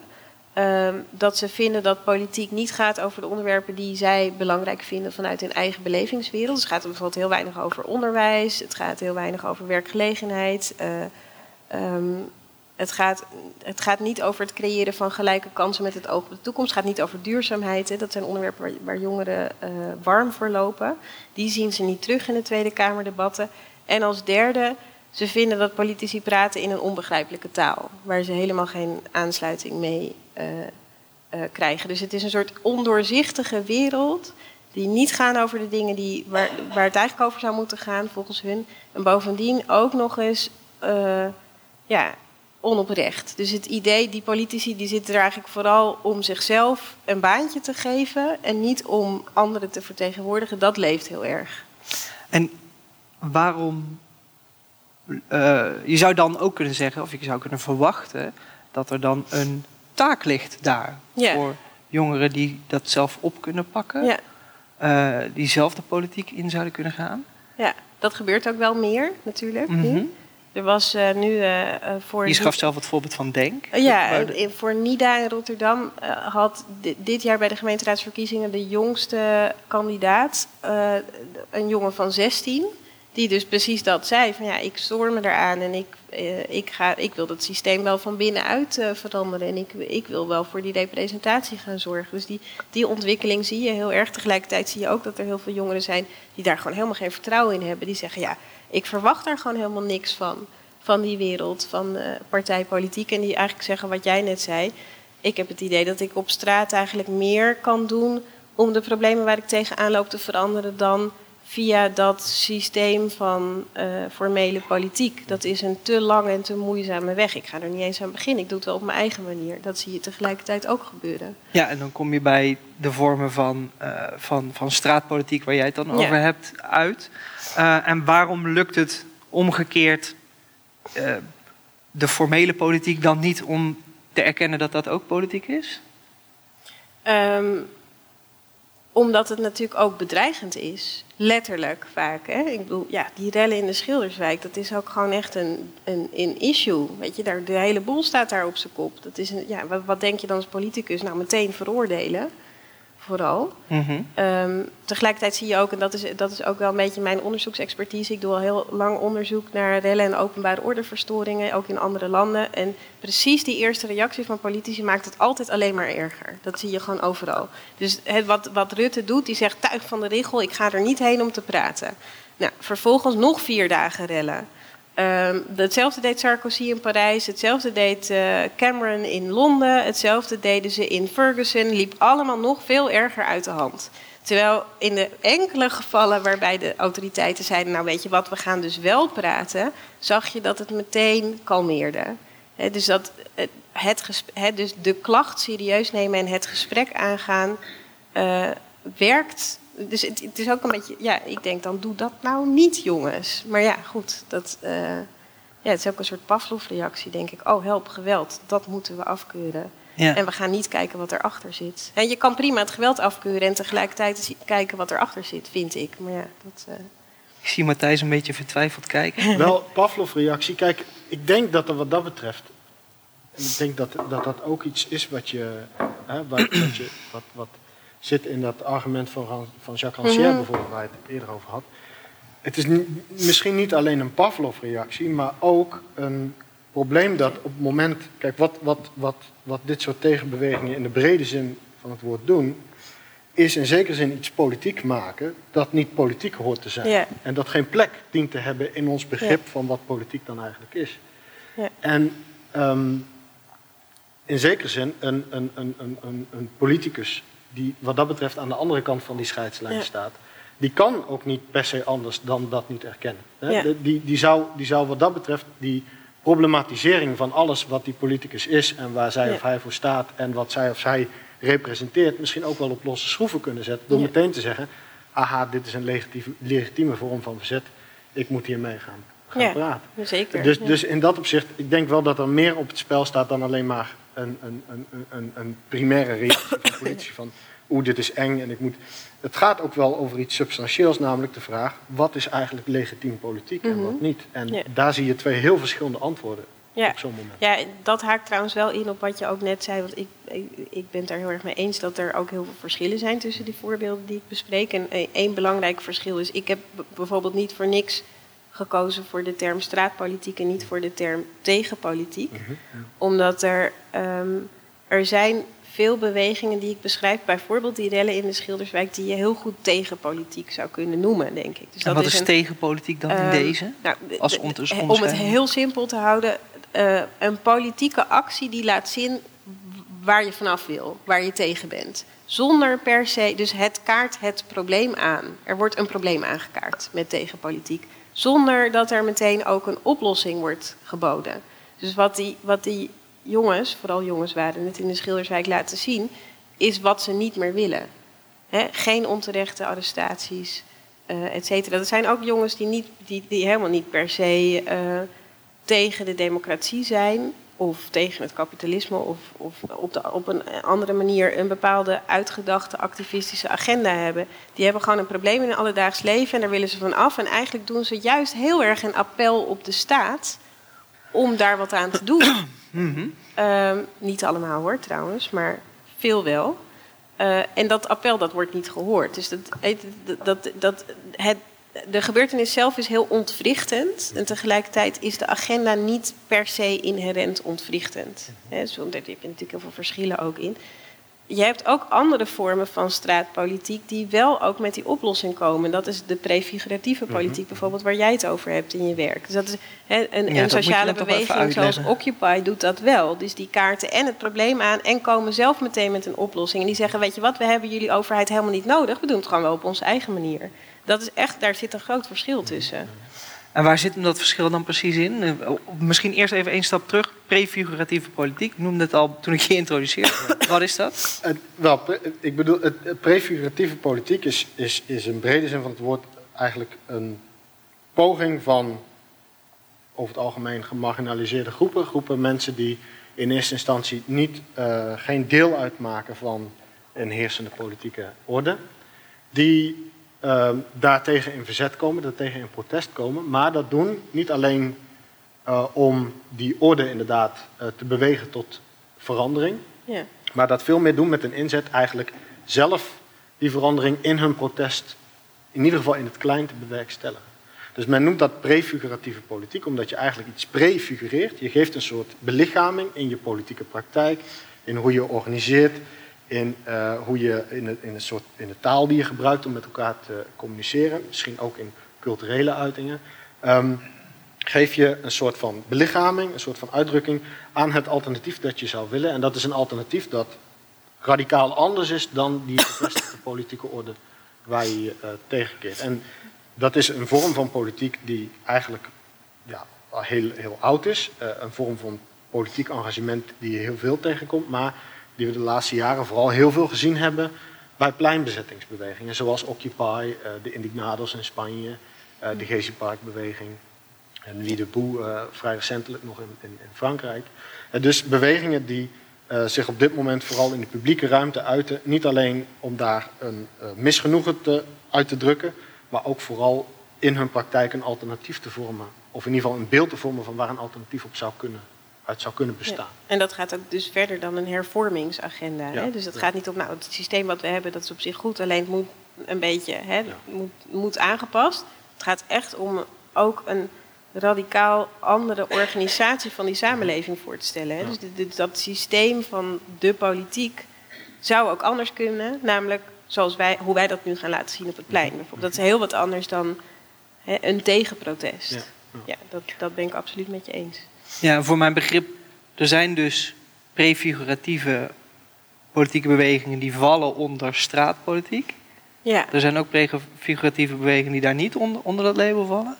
Um, dat ze vinden dat politiek niet gaat over de onderwerpen die zij belangrijk vinden vanuit hun eigen belevingswereld. Dus het gaat bijvoorbeeld heel weinig over onderwijs, het gaat heel weinig over werkgelegenheid. Uh, um, het, gaat, het gaat niet over het creëren van gelijke kansen met het oog op de toekomst. Het gaat niet over duurzaamheid. Dat zijn onderwerpen waar, jongeren uh, warm voor lopen. Die zien ze niet terug in de Tweede Kamerdebatten. En als derde, ze vinden dat politici praten in een onbegrijpelijke taal. Waar ze helemaal geen aansluiting mee uh, uh, krijgen. Dus het is een soort ondoorzichtige wereld die niet gaan over de dingen die, waar, waar het eigenlijk over zou moeten gaan, volgens hun. En bovendien ook nog eens uh, ja, onoprecht. Dus het idee, die politici die zitten er eigenlijk vooral om zichzelf een baantje te geven en niet om anderen te vertegenwoordigen, dat leeft heel erg. En waarom. Uh, je zou dan ook kunnen zeggen, of je zou kunnen verwachten, dat er dan een taak ligt daar. Voor jongeren die dat zelf op kunnen pakken. Ja. Uh, die zelf de politiek in zouden kunnen gaan. Ja, dat gebeurt ook wel meer natuurlijk. Mm -hmm. Er was uh, nu uh, voor. Je gaf zelf het voorbeeld van Denk. ja, de... voor NIDA in Rotterdam had dit jaar bij de gemeenteraadsverkiezingen de jongste kandidaat, een jongen van 16. Die dus precies dat zei: van ja, ik stoor me eraan en ik, uh, ik, ga, ik wil het systeem wel van binnenuit uh, veranderen. En ik, ik wil wel voor die representatie gaan zorgen. Dus die, die ontwikkeling zie je heel erg. Tegelijkertijd zie je ook dat er heel veel jongeren zijn die daar gewoon helemaal geen vertrouwen in hebben. Die zeggen: ja, ik verwacht daar gewoon helemaal niks van. Van die wereld, van uh, partijpolitiek. En die eigenlijk zeggen wat jij net zei. Ik heb het idee dat ik op straat eigenlijk meer kan doen om de problemen waar ik tegenaan loop te veranderen dan via dat systeem van uh, formele politiek. Dat is een te lange en te moeizame weg. Ik ga er niet eens aan beginnen. Ik doe het wel op mijn eigen manier. Dat zie je tegelijkertijd ook gebeuren. Ja, en dan kom je bij de vormen van, uh, van, van straatpolitiek waar jij het dan Ja. over hebt uit. Uh, en waarom lukt het omgekeerd de formele politiek dan niet om te erkennen dat dat ook politiek is? Um, omdat het natuurlijk ook bedreigend is. Letterlijk vaak. Hè? Ik bedoel, ja, die rellen in de Schilderswijk, dat is ook gewoon echt een, een, issue. Weet je, daar, de hele boel staat daar op zijn kop. Dat is een, ja, wat denk je dan als politicus? Nou, meteen veroordelen. Vooral. Mm -hmm. um, tegelijkertijd zie je ook, en dat is, dat is ook wel een beetje mijn onderzoeksexpertise. Ik doe al heel lang onderzoek naar rellen en openbare ordeverstoringen, ook in andere landen. En precies die eerste reactie van politici maakt het altijd alleen maar erger. Dat zie je gewoon overal. Dus het, wat, wat Rutte doet, die zegt tuig van de richel, ik ga er niet heen om te praten. Nou, vervolgens nog vier dagen rellen. Um, hetzelfde deed Sarkozy in Parijs, hetzelfde deed uh, Cameron in Londen, hetzelfde deden ze in Ferguson. Liep allemaal nog veel erger uit de hand. Terwijl in de enkele gevallen waarbij de autoriteiten zeiden: Nou, weet je wat, we gaan dus wel praten, zag je dat het meteen kalmeerde. Dus, dat het, het, dus de klacht serieus nemen en het gesprek aangaan uh, werkt dus het, het, is ook een beetje, ja, ik denk dan doe dat nou niet, jongens. Maar ja, goed, dat, uh, ja, het is ook een soort Pavlov-reactie, denk ik. Oh, help, geweld, dat moeten we afkeuren. Ja. En we gaan niet kijken wat erachter zit. En je kan prima het geweld afkeuren en tegelijkertijd kijken wat erachter zit, vind ik. Maar ja, dat. Uh... Ik zie Matthijs een beetje vertwijfeld kijken. Wel, Pavlov-reactie. Kijk, ik denk dat er wat dat betreft. En ik denk dat dat, dat ook iets is wat je. Hè, wat, wat, je wat, wat zit in dat argument van, van Jacques Rancière mm -hmm. bijvoorbeeld, waar je het eerder over had. Het is misschien niet alleen een Pavlov-reactie, maar ook een probleem dat op het moment. Kijk, wat, wat, wat, wat dit soort tegenbewegingen in de brede zin van het woord doen, is in zekere zin iets politiek maken dat niet politiek hoort te zijn. Yeah. En dat geen plek dient te hebben in ons begrip yeah. van wat politiek dan eigenlijk is. Yeah. En um, in zekere zin, een, een, een, een, een politicus die wat dat betreft aan de andere kant van die scheidslijn Ja. staat, die kan ook niet per se anders dan dat niet erkennen. Hè? Ja. Die, die, zou, die zou wat dat betreft die problematisering van alles wat die politicus is en waar zij Ja. of hij voor staat en wat zij of zij representeert, misschien ook wel op losse schroeven kunnen zetten. Door meteen te zeggen, aha, dit is een legitieve, legitieme vorm van verzet, ik moet hiermee gaan, gaan praten. Zeker. Dus, dus in dat opzicht, ik denk wel dat er meer op het spel staat dan alleen maar een, een, een, primaire reactie van politici van oeh, dit is eng en ik moet... Het gaat ook wel over iets substantieels, namelijk de vraag, wat is eigenlijk legitiem politiek en Mhm. wat niet? En Ja. daar zie je twee heel verschillende antwoorden Ja. op zo'n moment. Ja, dat haakt trouwens wel in op wat je ook net zei. Want ik, ik, ik ben het daar heel erg mee eens dat er ook heel veel verschillen zijn tussen die voorbeelden die ik bespreek. En eh, één belangrijk verschil is, ik heb b- bijvoorbeeld niet voor niks gekozen voor de term straatpolitiek en niet voor de term tegenpolitiek. Omdat er, ehm, er zijn veel bewegingen die ik beschrijf, bijvoorbeeld die rellen in de Schilderswijk, die je heel goed tegenpolitiek zou kunnen noemen, denk ik. Dus en wat is, een- tegenpolitiek dan in Ehm, deze? nou, Als als om het heel simpel te houden, eh, een politieke actie die laat zien waar je vanaf wil, waar je tegen bent. Zonder per se, dus het kaart het probleem aan. Er wordt een probleem aangekaart met tegenpolitiek. Zonder dat er meteen ook een oplossing wordt geboden. Dus wat die, wat die jongens, vooral jongens waren het in de Schilderswijk laten zien, is wat ze niet meer willen. Geen onterechte arrestaties, eh et cetera. Dat zijn ook jongens die, niet, die, die helemaal niet per se eh, tegen de democratie zijn. Of tegen het kapitalisme. Of, of op, de, op een andere manier een bepaalde uitgedachte activistische agenda hebben. Die hebben gewoon een probleem in hun alledaags leven en daar willen ze van af. En eigenlijk doen ze juist heel erg een appel op de staat om daar wat aan te doen. Ehm, niet allemaal hoor trouwens, maar veel wel. Eh, en dat appel dat wordt niet gehoord. Dus dat, dat, dat, dat, het, de gebeurtenis zelf is heel ontwrichtend. En tegelijkertijd is de agenda niet per se inherent ontwrichtend. Hè, zo, daar heb je natuurlijk heel veel verschillen ook in. Je hebt ook andere vormen van straatpolitiek die wel ook met die oplossing komen. Dat is de prefiguratieve politiek bijvoorbeeld, waar jij het over hebt in je werk. Dus dat is een, Ja, een sociale beweging zoals. Occupy doet dat wel. Dus die kaarten en het probleem aan en komen zelf meteen met een oplossing. En die zeggen, weet je wat, we hebben jullie overheid helemaal niet nodig. We doen het gewoon wel op onze eigen manier. Dat is echt, daar zit een groot verschil tussen. En waar zit hem dat verschil dan precies in? Eh, Misschien eerst even één stap terug. Prefiguratieve politiek. Ik noemde het al toen ik je introduceerde. Wat is dat? Het, wel, ik bedoel, het, het prefiguratieve politiek is, is, is in brede zin van het woord eigenlijk een poging van over het algemeen gemarginaliseerde groepen. Groepen mensen die in eerste instantie niet, eh, geen deel uitmaken van een heersende politieke orde. Die eh, daartegen in verzet komen, daartegen in protest komen. Maar dat doen niet alleen eh, om die orde inderdaad eh, te bewegen tot verandering. Ja. Maar dat veel meer doen met een inzet eigenlijk zelf die verandering in hun protest, in ieder geval in het klein, te bewerkstelligen. Dus men noemt dat prefiguratieve politiek, omdat je eigenlijk iets prefigureert. Je geeft een soort belichaming in je politieke praktijk, in hoe je organiseert, in, eh, hoe je, in, het, in, een soort, in de taal die je gebruikt om met elkaar te communiceren, misschien ook in culturele uitingen. Ehm, geef je een soort van belichaming, een soort van uitdrukking aan het alternatief dat je zou willen. En dat is een alternatief dat radicaal anders is dan die gevestigde politieke orde waar je je eh, tegenkeert. En dat is een vorm van politiek die eigenlijk ja, heel, heel oud is. Eh, een vorm van politiek engagement die je heel veel tegenkomt, maar die we de laatste jaren vooral heel veel gezien hebben bij pleinbezettingsbewegingen, zoals Occupy, eh, de Indignados in Spanje, eh, de Gezi Park-beweging, en Nuit debout, eh vrij recentelijk nog in, in, in Frankrijk. Eh, dus bewegingen die eh, zich op dit moment vooral in de publieke ruimte uiten, niet alleen om daar een eh, misgenoegen te, uit te drukken, maar ook vooral in hun praktijk een alternatief te vormen. Of in ieder geval een beeld te vormen van waar een alternatief op zou kunnen, uit zou kunnen bestaan. Ja. En dat gaat ook dus verder dan een hervormingsagenda. Ja. Hè? Dus dat Ja. gaat niet om, nou, het systeem wat we hebben, dat is op zich goed, alleen het moet een beetje hè, moet, moet aangepast. Het gaat echt om ook een radicaal andere organisatie van die samenleving voor te stellen. Hè? Dus dat systeem van de politiek zou ook anders kunnen, namelijk zoals wij, hoe wij dat nu gaan laten zien op het plein. Bijvoorbeeld. Dat is heel wat anders dan hè, een tegenprotest. Ja. dat, dat ben ik absoluut met je eens. Ja, voor mijn begrip, er zijn dus prefiguratieve politieke bewegingen die vallen onder straatpolitiek. Ja. Er zijn ook prefiguratieve bewegingen die daar niet onder, onder dat label vallen.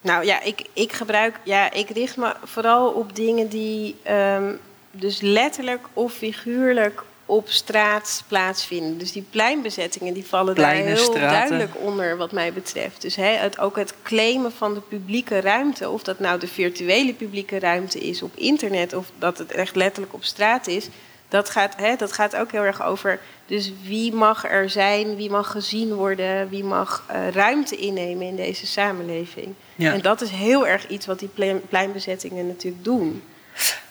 Nou ja, ik, ik gebruik, ja, ik richt me vooral op dingen die ehm, dus letterlijk of figuurlijk op straat plaatsvinden. Dus die pleinbezettingen die vallen daar heel straten. duidelijk onder wat mij betreft. Dus hè, het, ook het claimen van de publieke ruimte, of dat nou de virtuele publieke ruimte is op internet of dat het echt letterlijk op straat is, dat gaat, hè, dat gaat ook heel erg over. Dus wie mag er zijn, wie mag gezien worden, wie mag eh, ruimte innemen in deze samenleving. Ja. En dat is heel erg iets wat die plein- pleinbezettingen natuurlijk doen.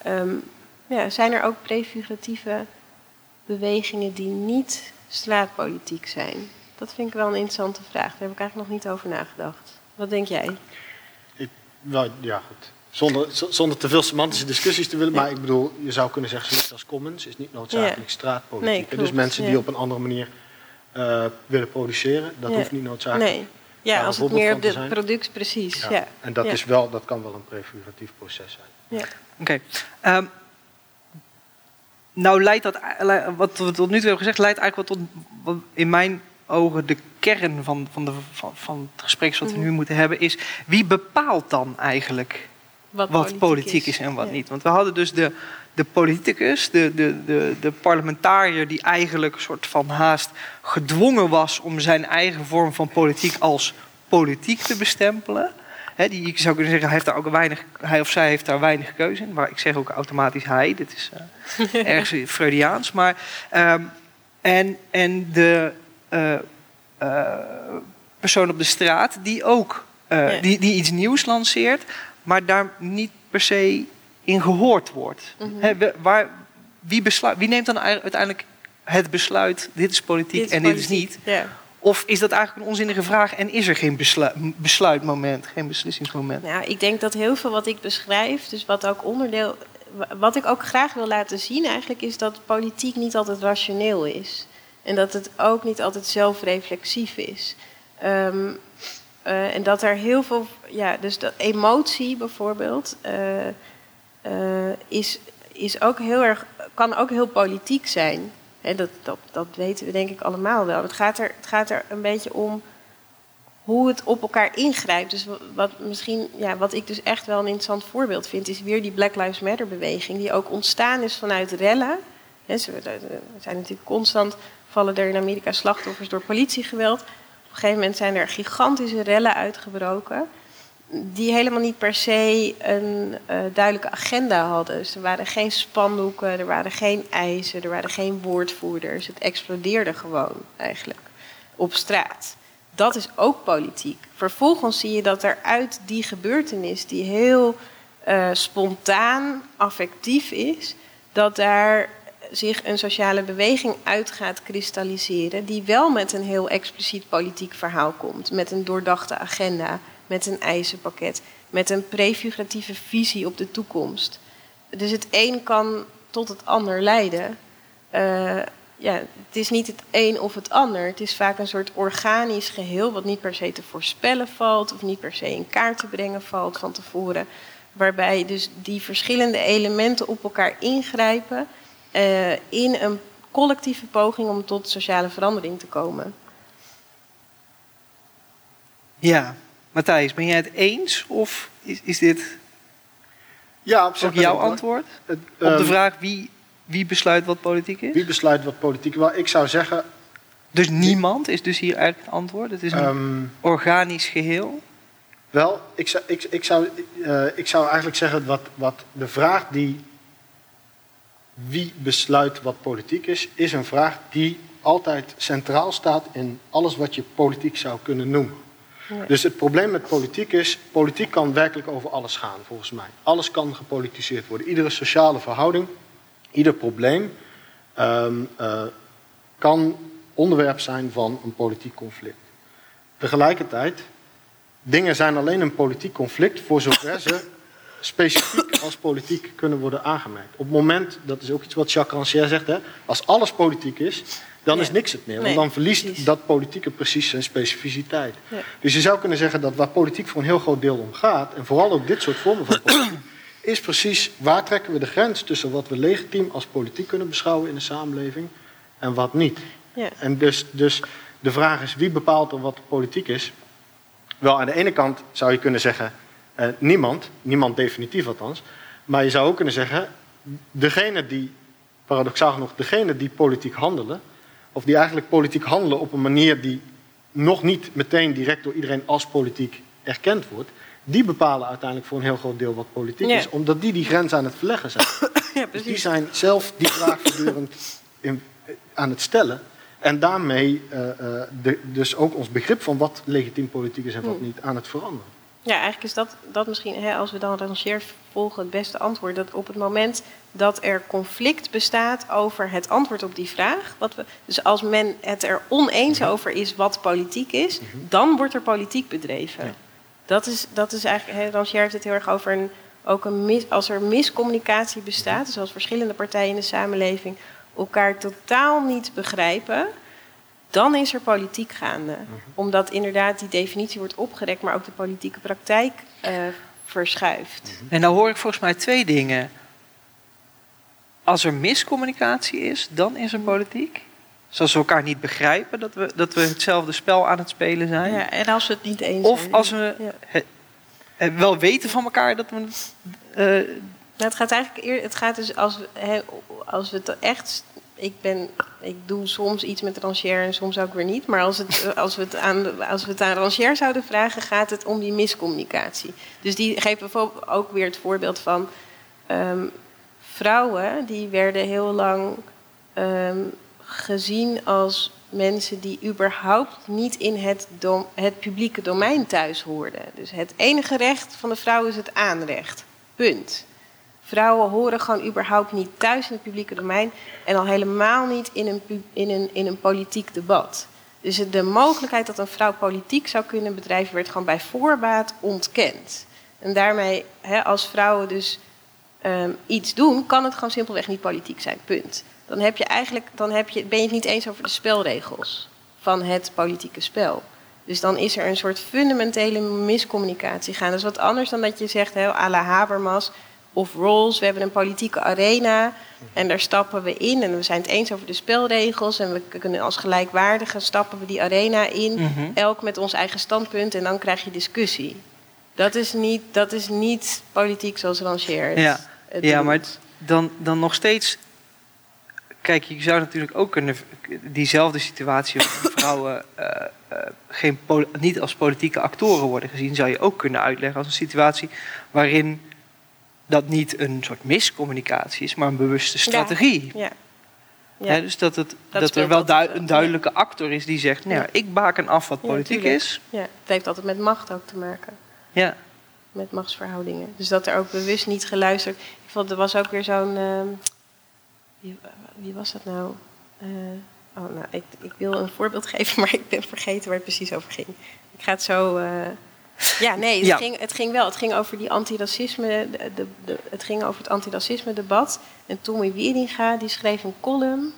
Ehm, ja, zijn er ook prefiguratieve bewegingen die niet straatpolitiek zijn? Dat vind ik wel een interessante vraag. Daar heb ik eigenlijk nog niet over nagedacht. Wat denk jij? Nou, ja, goed. Zonder, zonder te veel semantische discussies te willen, maar ik bedoel, je zou kunnen zeggen, zoiets als commons is niet noodzakelijk Ja. straatpolitiek. Nee, dus mensen die op een andere manier eh, willen produceren, dat Ja. hoeft niet noodzakelijk. Nee. Ja, als het meer op de product precies. Ja. Ja. En dat, Ja. is wel, dat kan wel een prefiguratief proces zijn. Ja. Oké. Ehm, nou leidt dat, le- wat we tot nu toe hebben gezegd, leidt eigenlijk wat tot, wat in mijn ogen, de kern van, van, de, van, van het gesprek wat we Mhm. nu moeten hebben, is wie bepaalt dan eigenlijk wat politiek, is. en wat Ja. niet? Want we hadden dus de, de politicus, de, de, de, de parlementariër, die eigenlijk een soort van haast gedwongen was om zijn eigen vorm van politiek als politiek te bestempelen. Hè, die, ik zou kunnen zeggen, hij, heeft daar ook weinig, hij of zij heeft daar weinig keuze in. Maar ik zeg ook automatisch hij, dit is eh, ergens Freudiaans. Maar, ehm, en, en de eh, eh, persoon op de straat die ook Ja. die, die iets nieuws lanceert, maar daar niet per se in gehoord wordt. Mhm. Waar, wie, besluit, wie neemt dan ei- uiteindelijk het besluit, dit is politiek Dit is en dit is niet? Ja. Of is dat eigenlijk een onzinnige vraag en is er geen beslu- besluitmoment, geen beslissingsmoment? Nou, ik denk dat heel veel wat ik beschrijf, dus wat ook onderdeel, wat ik ook graag wil laten zien eigenlijk, is dat politiek niet altijd rationeel is. En dat het ook niet altijd zelfreflexief is. Ehm, eh, en dat er heel veel, ja, dus dat emotie bijvoorbeeld, eh, eh, is, is ook heel erg, kan ook heel politiek zijn. Hè, dat, dat, weten we denk ik allemaal wel. Het gaat, er, het gaat er een beetje om hoe het op elkaar ingrijpt. Dus wa- wat, misschien, ja, wat ik dus echt wel een interessant voorbeeld vind, is weer die Black Lives Matter beweging, die ook ontstaan is vanuit rellen. Ze er zijn natuurlijk constant, vallen er in Amerika slachtoffers door politiegeweld. Op een gegeven moment zijn er gigantische rellen uitgebroken. Die helemaal niet per se een eh, duidelijke agenda hadden. Dus er waren geen spandoeken, er waren geen eisen, er waren geen woordvoerders. Het explodeerde gewoon eigenlijk op straat. Dat is ook politiek. Vervolgens zie je dat er uit die gebeurtenis, die heel eh, spontaan, affectief is, dat daar zich een sociale beweging uit gaat kristalliseren, die wel met een heel expliciet politiek verhaal komt, met een doordachte agenda, met een eisenpakket, met een prefiguratieve visie op de toekomst. Dus het een kan tot het ander leiden. Eh, ja, het is niet het een of het ander. Het is vaak een soort organisch geheel, wat niet per se te voorspellen valt, of niet per se in kaart te brengen valt van tevoren. Waarbij dus die verschillende elementen op elkaar ingrijpen eh, in een collectieve poging om tot sociale verandering te komen. Ja, Matthijs, ben jij het eens of is, is dit Ja, op ook jouw antwoord Het, op de ehm, vraag wie, wie besluit wat politiek is? Wie besluit wat politiek? Wel, ik zou zeggen, Dus niemand is dus hier eigenlijk het antwoord. Het is een ehm, organisch geheel. Wel, ik zou, ik, ik zou, eh, ik zou eigenlijk zeggen wat, wat de vraag die wie besluit wat politiek is, is een vraag die altijd centraal staat in alles wat je politiek zou kunnen noemen. Dus het probleem met politiek is, politiek kan werkelijk over alles gaan, volgens mij. Alles kan gepolitiseerd worden. Iedere sociale verhouding, ieder probleem ehm, eh, kan onderwerp zijn van een politiek conflict. Tegelijkertijd, dingen zijn alleen een politiek conflict voor zover ze specifiek als politiek kunnen worden aangemerkt. Op het moment, dat is ook iets wat Jacques Rancière zegt, hè, als alles politiek is, dan Ja. is niks het meer. Want Nee, dan verliest precies. dat politieke precies zijn specificiteit. Ja. Dus je zou kunnen zeggen dat waar politiek voor een heel groot deel om gaat, en vooral ook dit soort vormen van politiek, is precies waar trekken we de grens tussen wat we legitiem als politiek kunnen beschouwen in de samenleving en wat niet. Ja. En dus, dus de vraag is, wie bepaalt er wat politiek is? Wel, aan de ene kant zou je kunnen zeggen, eh, niemand, niemand definitief althans. Maar je zou ook kunnen zeggen, degene die, paradoxaal genoeg, degene die politiek handelen, of die eigenlijk politiek handelen op een manier die nog niet meteen direct door iedereen als politiek erkend wordt, die bepalen uiteindelijk voor een heel groot deel wat politiek Ja. is, omdat die die grens aan het verleggen zijn. Ja, Dus die zijn zelf die vraag voortdurend in- aan het stellen. En daarmee eh, eh, de, dus ook ons begrip van wat legitiem politiek is en wat Hmm. niet aan het veranderen. Ja, eigenlijk is dat, dat misschien, hè, als we dan rangeert volgen, het beste antwoord. Dat op het moment dat er conflict bestaat over het antwoord op die vraag. Wat we, dus als men het er oneens over is wat politiek is, dan wordt er politiek bedreven. Ja. Dat, is, dat is eigenlijk, hè, Rangier heeft het heel erg over een, ook een mis, als er miscommunicatie bestaat, dus als verschillende partijen in de samenleving elkaar totaal niet begrijpen, dan is er politiek gaande. Omdat inderdaad die definitie wordt opgerekt, maar ook de politieke praktijk eh, verschuift. En nou hoor ik volgens mij twee dingen. Als er miscommunicatie is, dan is er politiek. Dus als we elkaar niet begrijpen dat we, dat we hetzelfde spel aan het spelen zijn. Ja, en als we het niet eens Of zijn. als we Ja. het- het wel weten van elkaar dat we het. eh, Nou, het gaat eigenlijk eer, het gaat dus als we, hè, als we het echt. Ik, ben, ik doe soms iets met rangier en soms ook weer niet. Maar als, het, als, we het aan, als we het aan rangier zouden vragen, gaat het om die miscommunicatie. Dus die geeft bijvoorbeeld ook weer het voorbeeld van ehm, vrouwen die werden heel lang ehm, gezien als mensen die überhaupt niet in het, het publieke domein thuis hoorden. Dus het enige recht van de vrouw is het aanrecht. Punt. Vrouwen horen gewoon überhaupt niet thuis in het publieke domein en al helemaal niet in een, in een, in een politiek debat. Dus de mogelijkheid dat een vrouw politiek zou kunnen bedrijven werd gewoon bij voorbaat ontkend. En daarmee, hè, als vrouwen dus ehm, iets doen, kan het gewoon simpelweg niet politiek zijn. Punt. Dan, heb je eigenlijk, dan heb je, ben je het niet eens over de spelregels van het politieke spel. Dus dan is er een soort fundamentele miscommunicatie gaan. Dat is wat anders dan dat je zegt, hè, à la Habermas of Rawls, we hebben een politieke arena en daar stappen we in en we zijn het eens over de spelregels en we kunnen als gelijkwaardigen stappen we die arena in, Mhm. elk met ons eigen standpunt en dan krijg je discussie. Dat is niet, dat is niet politiek zoals Rangier het, Ja. het ja, doet. maar dan, dan nog steeds. Kijk, je zou natuurlijk ook kunnen. Diezelfde situatie. waar vrouwen eh, eh, geen niet als politieke actoren worden gezien. zou je ook kunnen uitleggen als een situatie. waarin dat niet een soort miscommunicatie is. maar een bewuste strategie. Ja. Ja. Dus dat, het, dat, er wel altijd wel, een duidelijke actor is die zegt. Nou, ik baken af wat politiek is. Ja, het heeft altijd met macht ook te maken. Ja. Met machtsverhoudingen. Dus dat er ook bewust niet geluisterd. Ik vond, er was ook weer zo'n. ehm, wie, wie was dat nou? Eh, oh, nou, ik, ik wil een voorbeeld geven, maar ik ben vergeten waar het precies over ging. Ik ga het zo. eh, ja, nee, het, Ja. Ging, het ging wel. Het ging over die antiracisme. De, de, de- het ging over het antiracisme-debat. En Tommy Wieringa die schreef een column.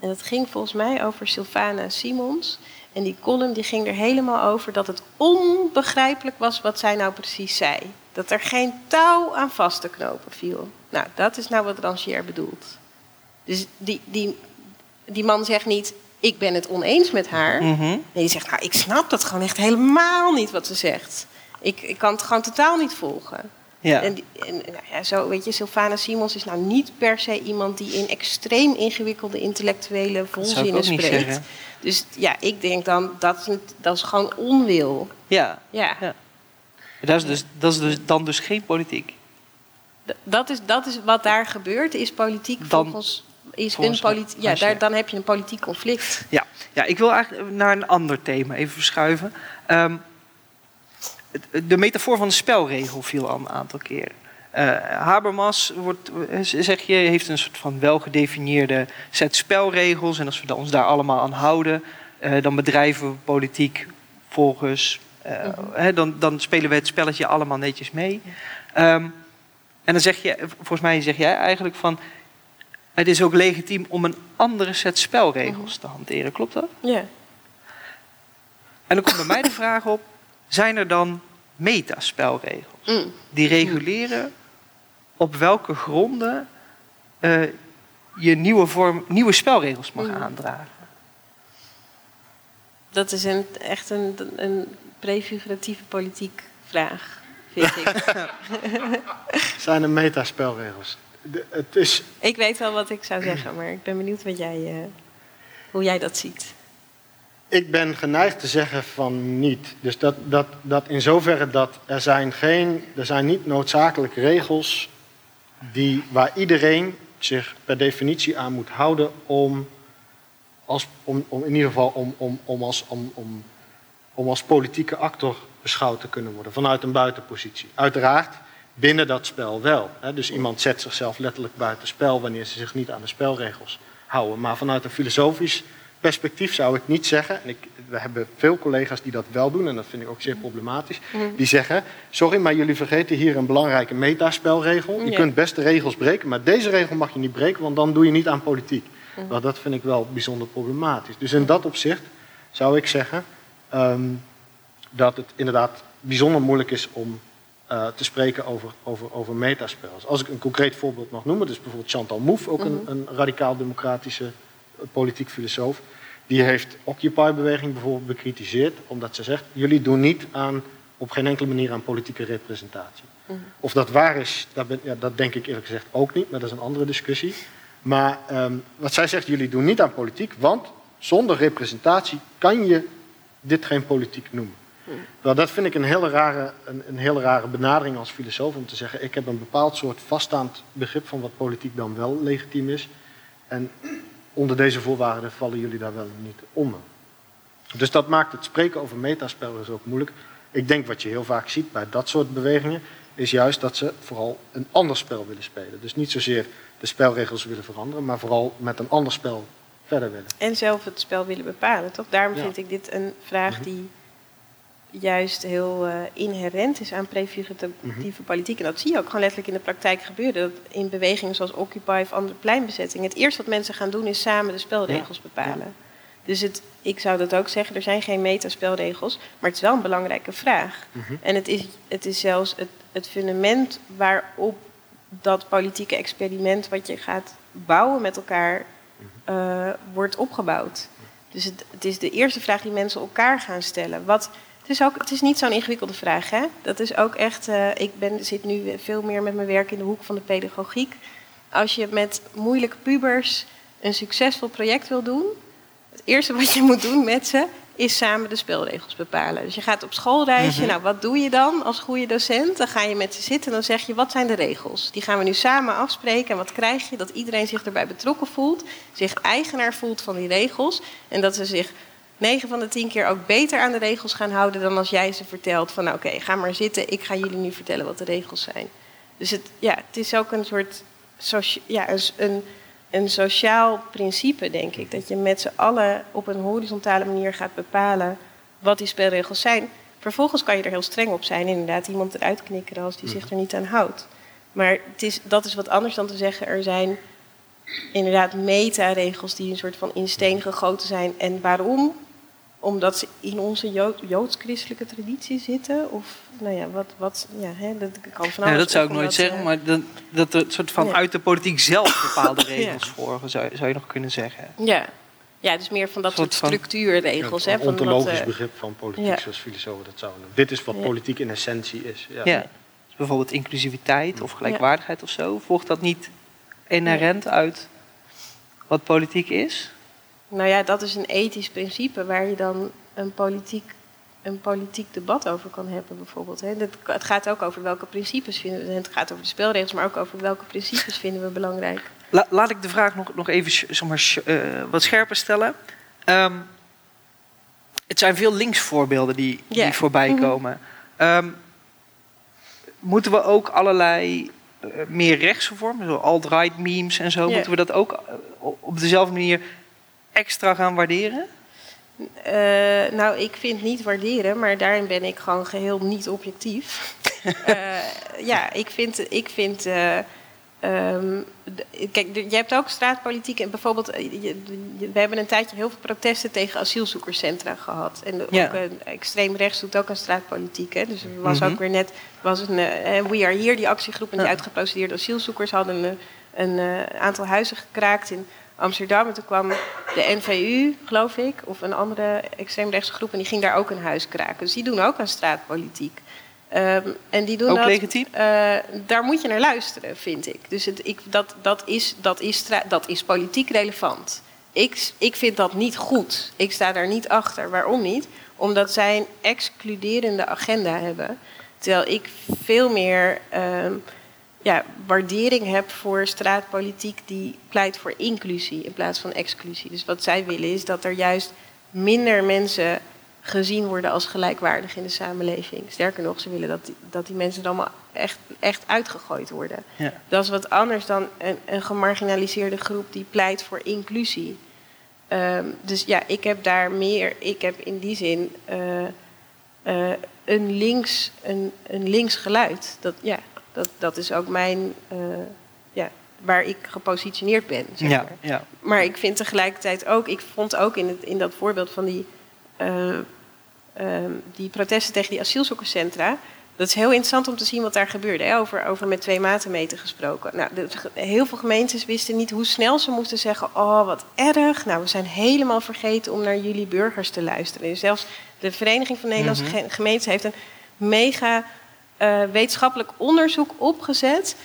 En dat ging volgens mij over Sylvana Simons. En die column die ging er helemaal over dat het onbegrijpelijk was wat zij nou precies zei. Dat er geen touw aan vast te knopen viel. Nou, dat is nou wat Rangier bedoelt. Dus die, die, die man zegt niet, ik ben het oneens met haar. Mhm. Nee, die zegt, nou, ik snap dat gewoon echt helemaal niet wat ze zegt. Ik, ik kan het gewoon totaal niet volgen. Ja. En, en nou ja, zo, weet je, Sylvana Simons is nou niet per se iemand die in extreem ingewikkelde intellectuele volzinnen spreekt. Dus ja, ik denk dan, dat dat is gewoon onwil. Ja. Ja, Ja. Dat is, dus, dat is dus dan dus geen politiek. D- dat, is, dat is wat daar gebeurt, is politiek Dan- volgens... Is een politi- ja, daar, dan heb je een politiek conflict. Ja. ja, ik wil eigenlijk naar een ander thema even verschuiven. Ehm, de metafoor van de spelregel viel al een aantal keren. Eh, Habermas wordt, eh, zeg je, heeft een soort van welgedefinieerde set spelregels. En als we ons daar allemaal aan houden, eh, dan bedrijven we politiek volgens. hè, dan, dan spelen we het spelletje allemaal netjes mee. Ehm, en dan zeg je, volgens mij zeg jij eigenlijk van. Het is ook legitiem om een andere set spelregels te hanteren, klopt dat? Ja. En dan komt bij mij de vraag op: zijn er dan metaspelregels Mm. die reguleren op welke gronden eh, je nieuwe, vorm, nieuwe spelregels mag Mhm. aandragen? Dat is een, echt een, een prefiguratieve politiek vraag, vind ik. Zijn er metaspelregels? De, het is, ik weet wel wat ik zou zeggen, maar ik ben benieuwd wat jij, uh, hoe jij dat ziet. Ik ben geneigd te zeggen van niet. Dus dat, dat, dat in zoverre dat er zijn, geen, er zijn niet noodzakelijk regels die, waar iedereen zich per definitie aan moet houden om, als, om, om in ieder geval om, om, om, als, om, om, om als politieke actor beschouwd te kunnen worden vanuit een buitenpositie. Uiteraard binnen dat spel wel. Dus iemand zet zichzelf letterlijk buiten spel wanneer ze zich niet aan de spelregels houden. Maar vanuit een filosofisch perspectief zou ik niet zeggen, en ik, we hebben veel collega's die dat wel doen, en dat vind ik ook zeer problematisch, mhm. die zeggen, sorry, maar jullie vergeten hier een belangrijke metaspelregel. Je kunt best de regels breken, maar deze regel mag je niet breken, want dan doe je niet aan politiek. -hmm. dat vind ik wel bijzonder problematisch. Dus in dat opzicht zou ik zeggen ehm, dat het inderdaad bijzonder moeilijk is om uh, te spreken over, over, over metaspels. Als ik een concreet voorbeeld mag noemen, dus bijvoorbeeld Chantal Mouffe, ook een, mhm. een radicaal-democratische politiek filosoof, die heeft Occupy-beweging bijvoorbeeld bekritiseerd, omdat ze zegt: jullie doen niet aan, op geen enkele manier aan politieke representatie. Mhm. Of dat waar is, dat, ben, ja, dat, denk ik eerlijk gezegd ook niet, maar dat is een andere discussie. Maar um, wat zij zegt, jullie doen niet aan politiek, want zonder representatie kan je dit geen politiek noemen. Nou, dat vind ik een hele, rare, een, een hele rare benadering als filosoof om te zeggen: ik heb een bepaald soort vaststaand begrip van wat politiek dan wel legitiem is. En onder deze voorwaarden vallen jullie daar wel niet onder. Dus dat maakt het spreken over metaspel dus ook moeilijk. Ik denk wat je heel vaak ziet bij dat soort bewegingen, is juist dat ze vooral een ander spel willen spelen. Dus niet zozeer de spelregels willen veranderen, maar vooral met een ander spel verder willen. En zelf het spel willen bepalen, toch? Daarom vind ik dit een vraag mhm. die juist heel uh, inherent is aan prefiguratieve mhm. politiek. En dat zie je ook gewoon letterlijk in de praktijk gebeuren. Dat in bewegingen zoals Occupy of andere pleinbezettingen... het eerste wat mensen gaan doen is samen de spelregels bepalen. Dus het, ik zou dat ook zeggen, er zijn geen metaspelregels... maar het is wel een belangrijke vraag. Mhm. En het is, het is zelfs het, het fundament waarop dat politieke experiment... wat je gaat bouwen met elkaar, mhm. uh, wordt opgebouwd. Dus het, het is de eerste vraag die mensen elkaar gaan stellen. Wat het is, ook, het is niet zo'n ingewikkelde vraag. Hè? Dat is ook echt. Uh, ik ben, zit nu veel meer met mijn werk in de hoek van de pedagogiek. Als je met moeilijke pubers een succesvol project wil doen, het eerste wat je moet doen met ze is samen de spelregels bepalen. Dus je gaat op schoolreisje. Mhm. Nou, wat doe je dan als goede docent? Dan ga je met ze zitten en dan zeg je: wat zijn de regels? Die gaan we nu samen afspreken. En wat krijg je? Dat iedereen zich erbij betrokken voelt, zich eigenaar voelt van die regels en dat ze zich 9 van de 10 keer ook beter aan de regels gaan houden dan als jij ze vertelt van oké, ga maar zitten, ik ga jullie nu vertellen wat de regels zijn. Dus het, ja, het is ook een soort ja, een, een sociaal principe, denk ik. Dat je met z'n allen op een horizontale manier gaat bepalen wat die spelregels zijn. Vervolgens kan je er heel streng op zijn, inderdaad, iemand eruit knikkeren als die zich er niet aan houdt. Maar het is, dat is wat anders dan te zeggen, er zijn inderdaad meta-regels die een soort van in steen gegoten zijn. En waarom? Omdat ze in onze joods-christelijke traditie zitten? Of, nou ja, wat, wat ja, hè, dat kan van alles. Ja, dat zou ik nooit zeggen, eh, maar dat, dat er soort van uit de politiek zelf bepaalde regels ja. volgen, zou, zou je nog kunnen zeggen. Ja, ja dus meer van dat soort, soort structuurregels. Een ontologisch uh, begrip van politiek, zoals filosofen dat zouden Dit is wat politiek in essentie is. Ja. Dus bijvoorbeeld inclusiviteit of gelijkwaardigheid of zo. Volgt dat niet inherent uit wat politiek is? Nou ja, dat is een ethisch principe waar je dan een politiek, een politiek debat over kan hebben, bijvoorbeeld. Het gaat ook over welke principes vinden we. Het gaat over de spelregels, maar ook over welke principes vinden we belangrijk. laat ik de vraag nog, nog even zeg maar, uh, wat scherper stellen. Um, het zijn veel linksvoorbeelden die, die voorbij mhm. komen. Um, moeten we ook allerlei uh, meer rechtse vormen, zoals alt-right memes en zo, moeten we dat ook uh, op dezelfde manier extra gaan waarderen? Uh, nou, ik vind niet waarderen, maar daarin ben ik gewoon geheel niet objectief. uh, ja, ik vind. Ik vind uh, um, kijk, je hebt ook straatpolitiek. En bijvoorbeeld, we hebben een tijdje heel veel protesten tegen asielzoekerscentra gehad. En ook extreem rechts doet ook aan straatpolitiek. Hè. Dus er was mm -hmm. ook weer net was een We Are Here, die actiegroep. En die uitgeprocedeerde asielzoekers hadden een, een aantal huizen gekraakt in Amsterdam. En toen kwam de NVU, geloof ik, of een andere extreemrechtse groep. En die ging daar ook een huis kraken. Dus die doen ook aan straatpolitiek. Ehm, en die doen Ook dat, legitiem? eh, daar moet je naar luisteren, vind ik. Dus het, ik, dat, dat, is, dat, is dat is politiek relevant. Ik, ik vind dat niet goed. Ik sta daar niet achter. Waarom niet? Omdat zij een excluderende agenda hebben. Terwijl ik veel meer ehm, ja, waardering heb voor straatpolitiek die pleit voor inclusie in plaats van exclusie. Dus wat zij willen is dat er juist minder mensen gezien worden als gelijkwaardig in de samenleving. Sterker nog, ze willen dat die, dat die mensen er allemaal echt, echt uitgegooid worden. Ja. Dat is wat anders dan een, een gemarginaliseerde groep die pleit voor inclusie. Ehm, dus ja, ik heb daar meer, ik heb in die zin eh, eh, een, links, een, een links geluid. Dat, ja, dat, dat is ook mijn, eh, ja, waar ik gepositioneerd ben. Zeg Ja, maar. ja. Maar ik vind tegelijkertijd ook, ik vond ook in, het, in dat voorbeeld van die, eh, ehm, die protesten tegen die asielzoekerscentra. Dat is heel interessant om te zien wat daar gebeurde. Hè? Over, over met twee matenmeten gesproken. Nou, de- heel veel gemeentes wisten niet hoe snel ze moesten zeggen: Oh, wat erg. Nou, we zijn helemaal vergeten om naar jullie burgers te luisteren. En zelfs de Vereniging van Nederlandse Ge- Gemeenten heeft een mega eh, wetenschappelijk onderzoek opgezet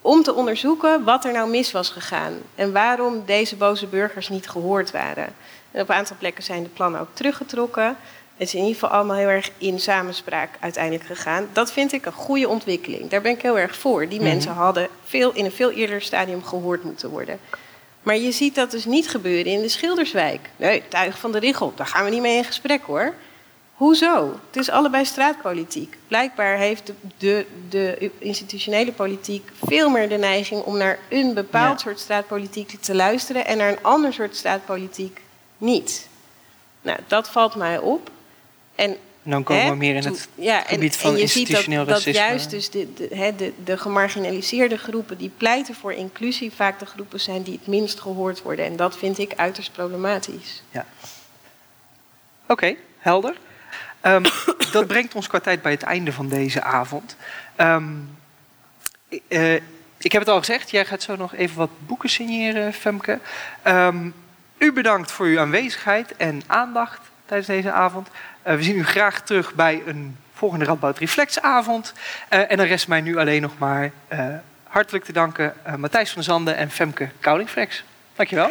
om te onderzoeken wat er nou mis was gegaan en waarom deze boze burgers niet gehoord waren. En op een aantal plekken zijn de plannen ook teruggetrokken. Het is in ieder geval allemaal heel erg in samenspraak uiteindelijk gegaan. Dat vind ik een goede ontwikkeling. Daar ben ik heel erg voor. Die mensen hadden veel, in een veel eerder stadium gehoord moeten worden. Maar je ziet dat dus niet gebeuren in de Schilderswijk. Nee, Tuig van de Richel, daar gaan we niet mee in gesprek hoor. Hoezo? Het is allebei straatpolitiek. Blijkbaar heeft de, de, de institutionele politiek veel meer de neiging om naar een bepaald Ja. soort straatpolitiek te luisteren en naar een ander soort straatpolitiek niet. Nou, dat valt mij op. En En dan komen we meer in het ja, en- gebied van en je ziet dat, institutioneel dat racisme. juist dus de, de, hè, de, de gemarginaliseerde groepen die pleiten voor inclusie vaak de groepen zijn die het minst gehoord worden. En dat vind ik uiterst problematisch. Oké, helder. Ehm, dat brengt ons qua tijd bij het einde van deze avond. Ehm, eh, ik heb het al gezegd, jij gaat zo nog even wat boeken signeren, Femke. Ehm, u bedankt voor uw aanwezigheid en aandacht tijdens deze avond. Eh, we zien u graag terug bij een volgende Radboud Reflexavond. Eh, en dan rest mij nu alleen nog maar hartelijk te danken Matthijs van der Zanden en Femke Koudingflex. Dankjewel.